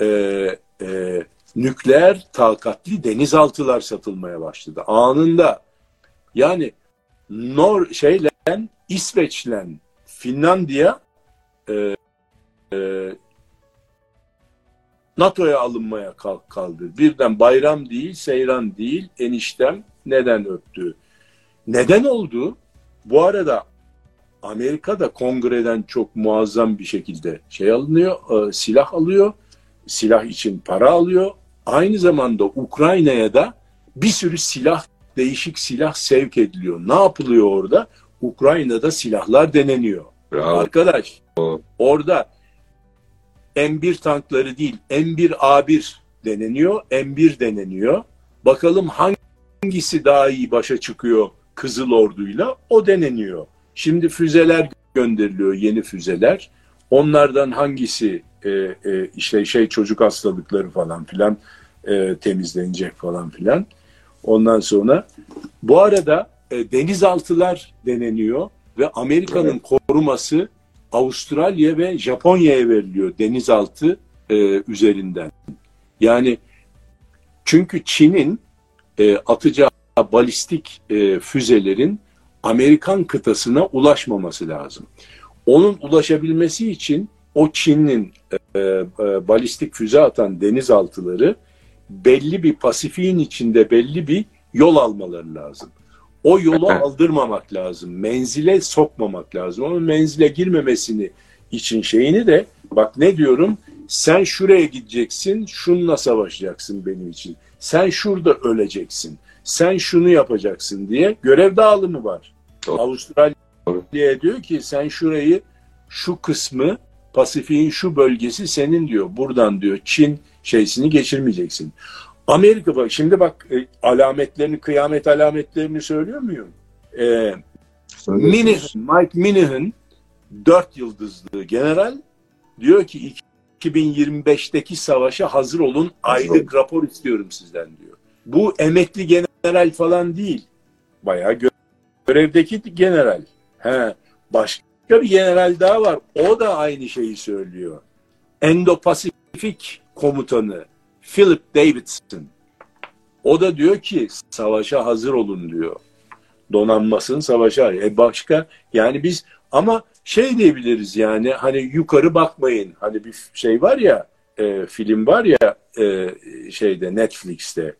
e, e, nükleer takatli denizaltılar satılmaya başladı. Anında yani Nor şeyle İsveç'le Finlandiya e, e, NATO'ya alınmaya kaldı. Birden bayram değil, seyran değil, eniştem neden öptü? Neden oldu? Bu arada Amerika da kongreden çok muazzam bir şekilde şey alınıyor, e, silah alıyor, silah için para alıyor. Aynı zamanda Ukrayna'ya da bir sürü silah, değişik silah sevk ediliyor. Ne yapılıyor orada? Ukrayna'da silahlar deneniyor. Bravo. Arkadaş, orada M1 tankları değil, M1A1 deneniyor, M1 deneniyor. Bakalım hangisi daha iyi başa çıkıyor Kızıl Ordu'yla o deneniyor. Şimdi füzeler gönderiliyor, yeni füzeler. Onlardan hangisi e, e, işte şey çocuk hastalıkları falan filan e, temizlenecek falan filan. Ondan sonra bu arada e, denizaltılar deneniyor ve Amerika'nın evet. koruması Avustralya ve Japonya'ya veriliyor denizaltı e, üzerinden. Yani çünkü Çin'in e, atacağı balistik e, füzelerin Amerikan kıtasına ulaşmaması lazım. Onun ulaşabilmesi için o Çin'in e, e, balistik füze atan denizaltıları belli bir Pasifik'in içinde belli bir yol almaları lazım. O yolu aldırmamak lazım. Menzile sokmamak lazım. Onun menzile girmemesini için şeyini de bak ne diyorum sen şuraya gideceksin şununla savaşacaksın benim için. Sen şurada öleceksin. Sen şunu yapacaksın diye görev dağılımı var. Doğru. Avustralya diyor ki sen şurayı şu kısmı Pasifik'in şu bölgesi senin diyor. Buradan diyor Çin şeysini geçirmeyeceksin. Amerika bak şimdi bak e, alametlerini, kıyamet alametlerini söylüyor muyum? E, Minihan, Mike Minihan dört yıldızlı general diyor ki 2025'teki savaşa hazır olun aylık rapor istiyorum sizden diyor. Bu emekli general falan değil. Bayağı gö görevdeki general. He, başka bir general daha var. O da aynı şeyi söylüyor. Endo-Pasifik komutanı Philip Davidson. O da diyor ki savaşa hazır olun diyor. Donanmasın savaşa. E başka yani biz ama şey diyebiliriz yani hani yukarı bakmayın. Hani bir şey var ya e, film var ya e, şeyde Netflix'te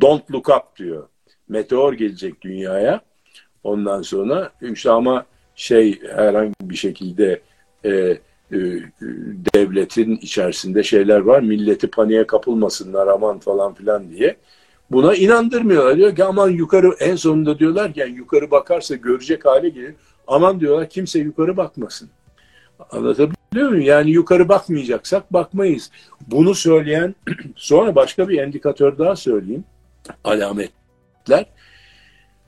Don't Look Up diyor. Meteor gelecek dünyaya. Ondan sonra işte ama şey herhangi bir şekilde e, devletin içerisinde şeyler var. Milleti paniğe kapılmasınlar aman falan filan diye. Buna inandırmıyorlar. Diyor ki aman yukarı en sonunda diyorlar ki yani yukarı bakarsa görecek hale gelir. Aman diyorlar kimse yukarı bakmasın. Anlatabiliyor muyum? Yani yukarı bakmayacaksak bakmayız. Bunu söyleyen sonra başka bir endikatör daha söyleyeyim. Alametler.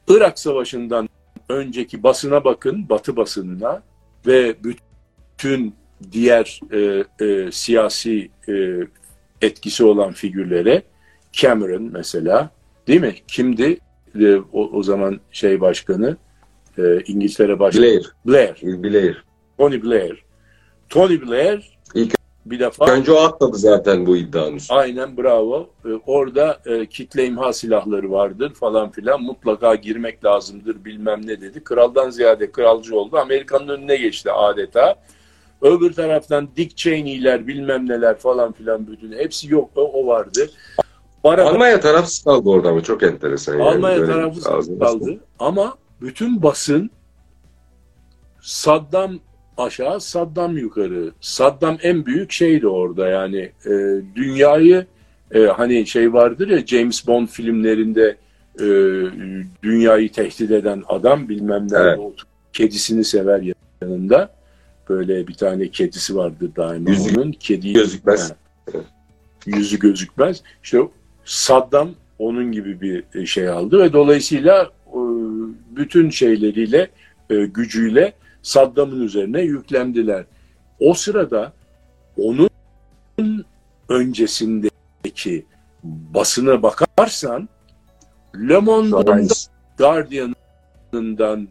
Irak Savaşı'ndan önceki basına bakın, Batı basınına ve bütün diğer e, e, siyasi e, etkisi olan figürlere Cameron mesela değil mi? Kimdi e, o, o zaman şey başkanı e, İngiltere başkanı? Blair. Blair. Blair. Tony Blair. Tony Blair İlk bir defa önce o atladı zaten bu iddianın üstüne. aynen bravo. E, orada e, kitle imha silahları vardır falan filan mutlaka girmek lazımdır bilmem ne dedi. Kraldan ziyade kralcı oldu. Amerika'nın önüne geçti adeta. Öbür taraftan Dick Cheney'ler bilmem neler falan filan bütün hepsi yok o, o vardı. Arada Almanya tarafsız kaldı orada ama çok enteresan. Yani. Almanya Böyle tarafsız kaldı ama bütün basın Saddam aşağı, Saddam yukarı. Saddam en büyük şeydi orada yani e, dünyayı e, hani şey vardır ya James Bond filmlerinde e, dünyayı tehdit eden adam bilmem nerede Evet. kedisini sever yanında. Böyle bir tane kedisi vardır daima Yüzü onun. Kediyi, gözükmez. Ha. yüzü gözükmez. İşte Saddam onun gibi bir şey aldı ve dolayısıyla e, bütün şeyleriyle, e, gücüyle Saddam'ın üzerine yüklendiler. O sırada onun öncesindeki basına bakarsan Le Monde'dan, Guardian'ından,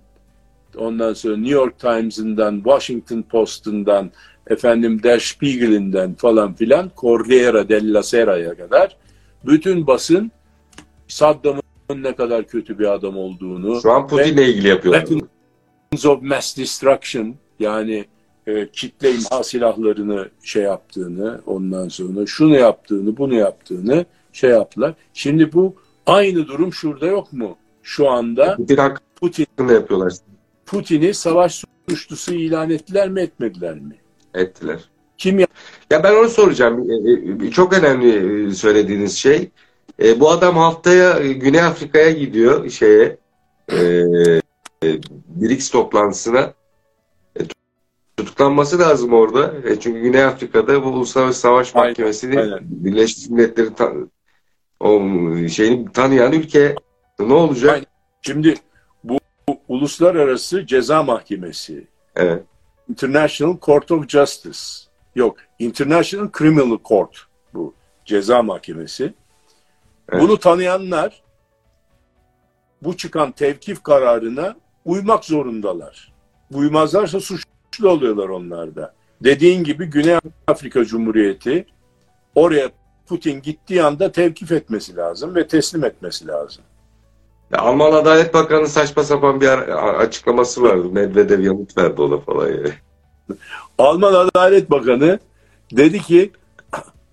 ondan sonra New York Times'ından, Washington Post'undan, efendim Der Spiegel'inden falan filan Corriere della Sera'ya kadar bütün basın Saddam'ın ne kadar kötü bir adam olduğunu, Şu an Putin'le ilgili yapıyorlar. Weapons of Mass Destruction yani e, kitle imha silahlarını şey yaptığını, ondan sonra şunu yaptığını, bunu yaptığını şey yaptılar. Şimdi bu aynı durum şurada yok mu? Şu anda Putin Putin hakkında yapıyorlar. Putin'i savaş suçlusu ilan ettiler mi etmediler mi? Ettiler. Kim Ya ben onu soracağım. E, e, Çok önemli e, söylediğiniz şey. E, Bu adam haftaya e, Güney Afrika'ya gidiyor şeye e, e, BRICS toplantısına. E, Tutuklanması lazım orada. E, Çünkü Güney Afrika'da bu Uluslararası Savaş Aynen, Mahkemesi'ni aynen. Birleşmiş Milletleri ta- o şeyini tanıyan ülke ne olacak? Aynen. Şimdi Uluslararası Ceza Mahkemesi Evet. International Court of Justice. Yok, International Criminal Court bu ceza mahkemesi. Evet. Bunu tanıyanlar bu çıkan tevkif kararına uymak zorundalar. Uymazlarsa suçlu oluyorlar onlar da. Dediğin gibi Güney Afrika Cumhuriyeti oraya Putin gittiği anda tevkif etmesi lazım ve teslim etmesi lazım. Ya Alman Adalet Bakanı saçma sapan bir açıklaması vardı. Medvedev yanıt verdi ona falan yani. Alman Adalet Bakanı dedi ki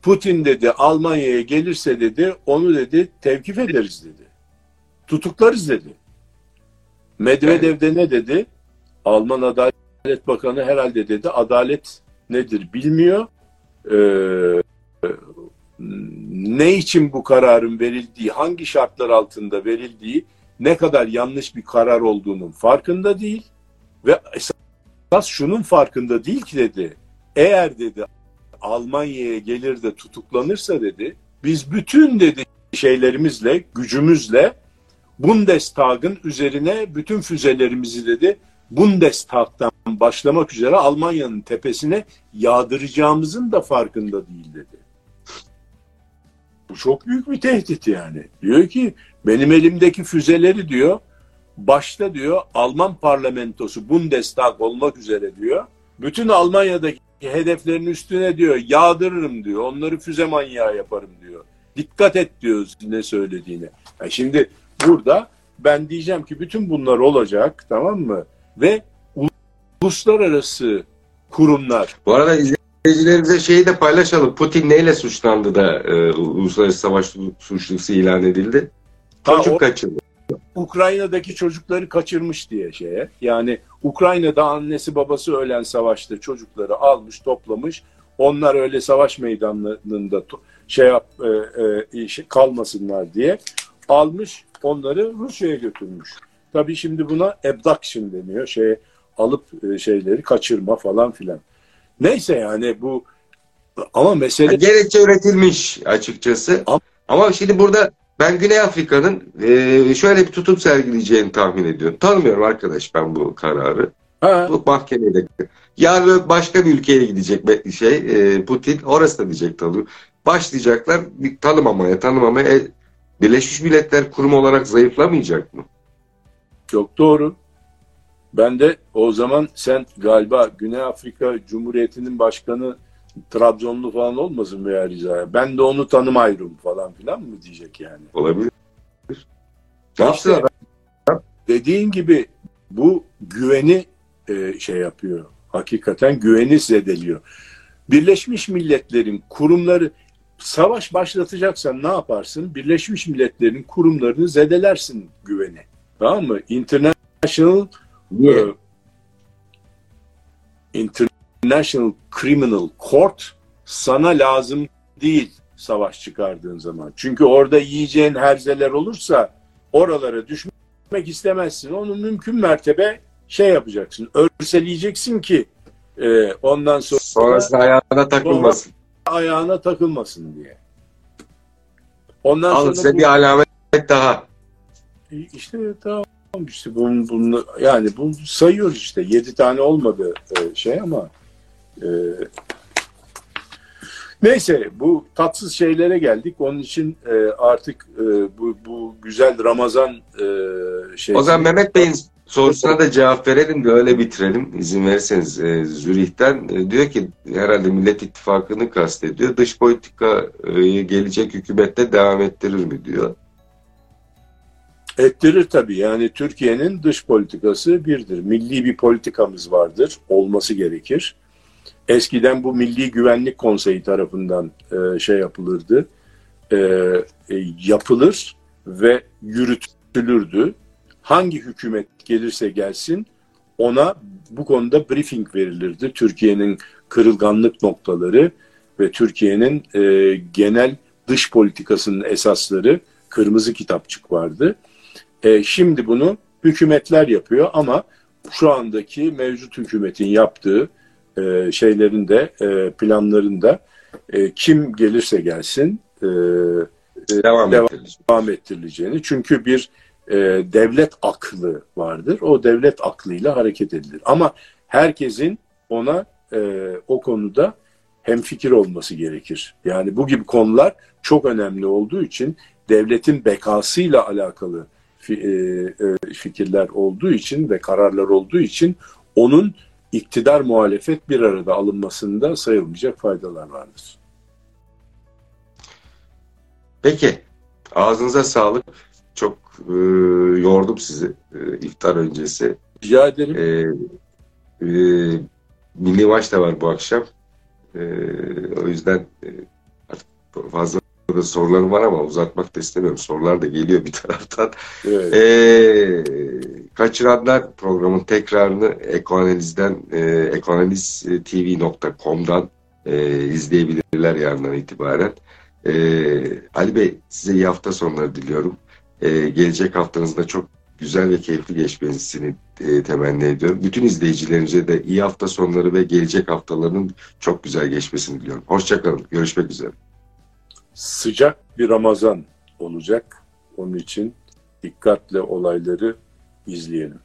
Putin dedi Almanya'ya gelirse dedi onu dedi tevkif ederiz dedi. Tutuklarız dedi. Medvedev de ne dedi? Alman Adalet Bakanı herhalde dedi adalet nedir bilmiyor. Ee, ne için bu kararın verildiği, hangi şartlar altında verildiği, ne kadar yanlış bir karar olduğunun farkında değil ve esas şunun farkında değil ki dedi. Eğer dedi Almanya'ya gelir de tutuklanırsa dedi biz bütün dedi şeylerimizle, gücümüzle Bundestag'ın üzerine bütün füzelerimizi dedi Bundestag'dan başlamak üzere Almanya'nın tepesine yağdıracağımızın da farkında değil dedi. Bu çok büyük bir tehdit yani. Diyor ki benim elimdeki füzeleri diyor başta diyor Alman parlamentosu Bundestag olmak üzere diyor. Bütün Almanya'daki hedeflerin üstüne diyor yağdırırım diyor. Onları füze manyağı yaparım diyor. Dikkat et diyor ne söylediğine. Yani şimdi burada ben diyeceğim ki bütün bunlar olacak tamam mı? Ve uluslararası kurumlar Bu arada izleyicilerimize şeyi de paylaşalım. Putin neyle suçlandı da e, uluslararası savaş suçlusu ilan edildi? Ha, Çocuk o- kaçırdı. Ukrayna'daki çocukları kaçırmış diye şeye. Yani Ukrayna'da annesi babası ölen savaşta çocukları almış, toplamış. Onlar öyle savaş meydanlarında şey yap, e, e, kalmasınlar diye almış, onları Rusya'ya götürmüş. Tabii şimdi buna abduction deniyor. Şey alıp e, şeyleri kaçırma falan filan. Neyse yani bu ama mesele Yani gerekçe üretilmiş açıkçası. Ama- Ama şimdi burada ben Güney Afrika'nın e, şöyle bir tutum sergileyeceğini tahmin ediyorum. Tanımıyorum arkadaş ben bu kararı. ha, Bu mahkemeye de. Yarın başka bir ülkeye gidecek şey e, Putin. Orası da diyecek tanıyor. Başlayacaklar tanımamaya tanımamaya. E, Birleşmiş Milletler kurum olarak zayıflamayacak mı? çok doğru. Ben de o zaman sen galiba Güney Afrika Cumhuriyeti'nin başkanı Trabzonlu falan olmasın veya Riza'ya. Ben de onu tanımayırım falan filan mı diyecek yani. Olabilir. İşte dediğin gibi bu güveni e, şey yapıyor. Hakikaten güveni zedeliyor. Birleşmiş Milletler'in kurumları savaş başlatacaksan ne yaparsın? Birleşmiş Milletler'in kurumlarını zedelersin güveni. Tamam mı? International Niye? e, International Criminal Court sana lazım değil savaş çıkardığın zaman. Çünkü orada yiyeceğin herzeler olursa oralara düşmek istemezsin. Onu mümkün mertebe şey yapacaksın. Örseleyeceksin ki e, ondan sonra Sonrasında ayağına takılmasın. ayağına takılmasın diye. Ondan Alın sonra size bu- bir alamet daha. İşte tamam işte bunu, bunu yani bu sayıyoruz işte yedi tane olmadı e, şey ama e, neyse bu tatsız şeylere geldik onun için e, artık e, bu, bu güzel Ramazan e, şey O zaman Mehmet Bey'in sorusuna da cevap verelim de öyle bitirelim. İzin verirseniz e, Zürih'ten e, diyor ki herhalde Millet İttifakı'nı kastediyor. Dış politikayı gelecek hükümette devam ettirir mi diyor. Ettirir tabii. Yani Türkiye'nin dış politikası birdir. Milli bir politikamız vardır. Olması gerekir. Eskiden bu Milli Güvenlik Konseyi tarafından e, şey yapılırdı. E, e, yapılır ve yürütülürdü. Hangi hükümet gelirse gelsin ona bu konuda briefing verilirdi. Türkiye'nin kırılganlık noktaları ve Türkiye'nin e, genel dış politikasının esasları kırmızı kitapçık vardı. E, şimdi bunu hükümetler yapıyor ama şu andaki mevcut hükümetin yaptığı e, şeylerin de e, planların da e, kim gelirse gelsin e, Devam, Devam. ettirilir. devam ettirileceğini. Çünkü bir e, devlet aklı vardır. O devlet aklıyla hareket edilir. Ama herkesin ona e, o konuda hemfikir olması gerekir. Yani bu gibi konular çok önemli olduğu için devletin bekasıyla alakalı e, e, fikirler olduğu için ve kararlar olduğu için onun iktidar muhalefet bir arada alınmasında sayılmayacak faydalar vardır. Peki. Ağzınıza sağlık. Çok e, yordum sizi e, iftar öncesi. Rica ederim. E, e, milli maç da var bu akşam. E, o yüzden e, artık fazla da sorularım var ama uzatmak da istemiyorum. Sorular da geliyor bir taraftan. Evet. E, kaçıranlar programın tekrarını Ekoanaliz'den e, ekoanaliztv.com'dan e, izleyebilirler yarından itibaren. E, Ali Bey size iyi hafta sonları diliyorum. E, gelecek haftanızda çok güzel ve keyifli geçmesini e, temenni ediyorum. Bütün izleyicilerimize de iyi hafta sonları ve gelecek haftalarının çok güzel geçmesini diliyorum. Hoşçakalın. Görüşmek üzere. Sıcak bir Ramazan olacak. Onun için dikkatle olayları izleyelim.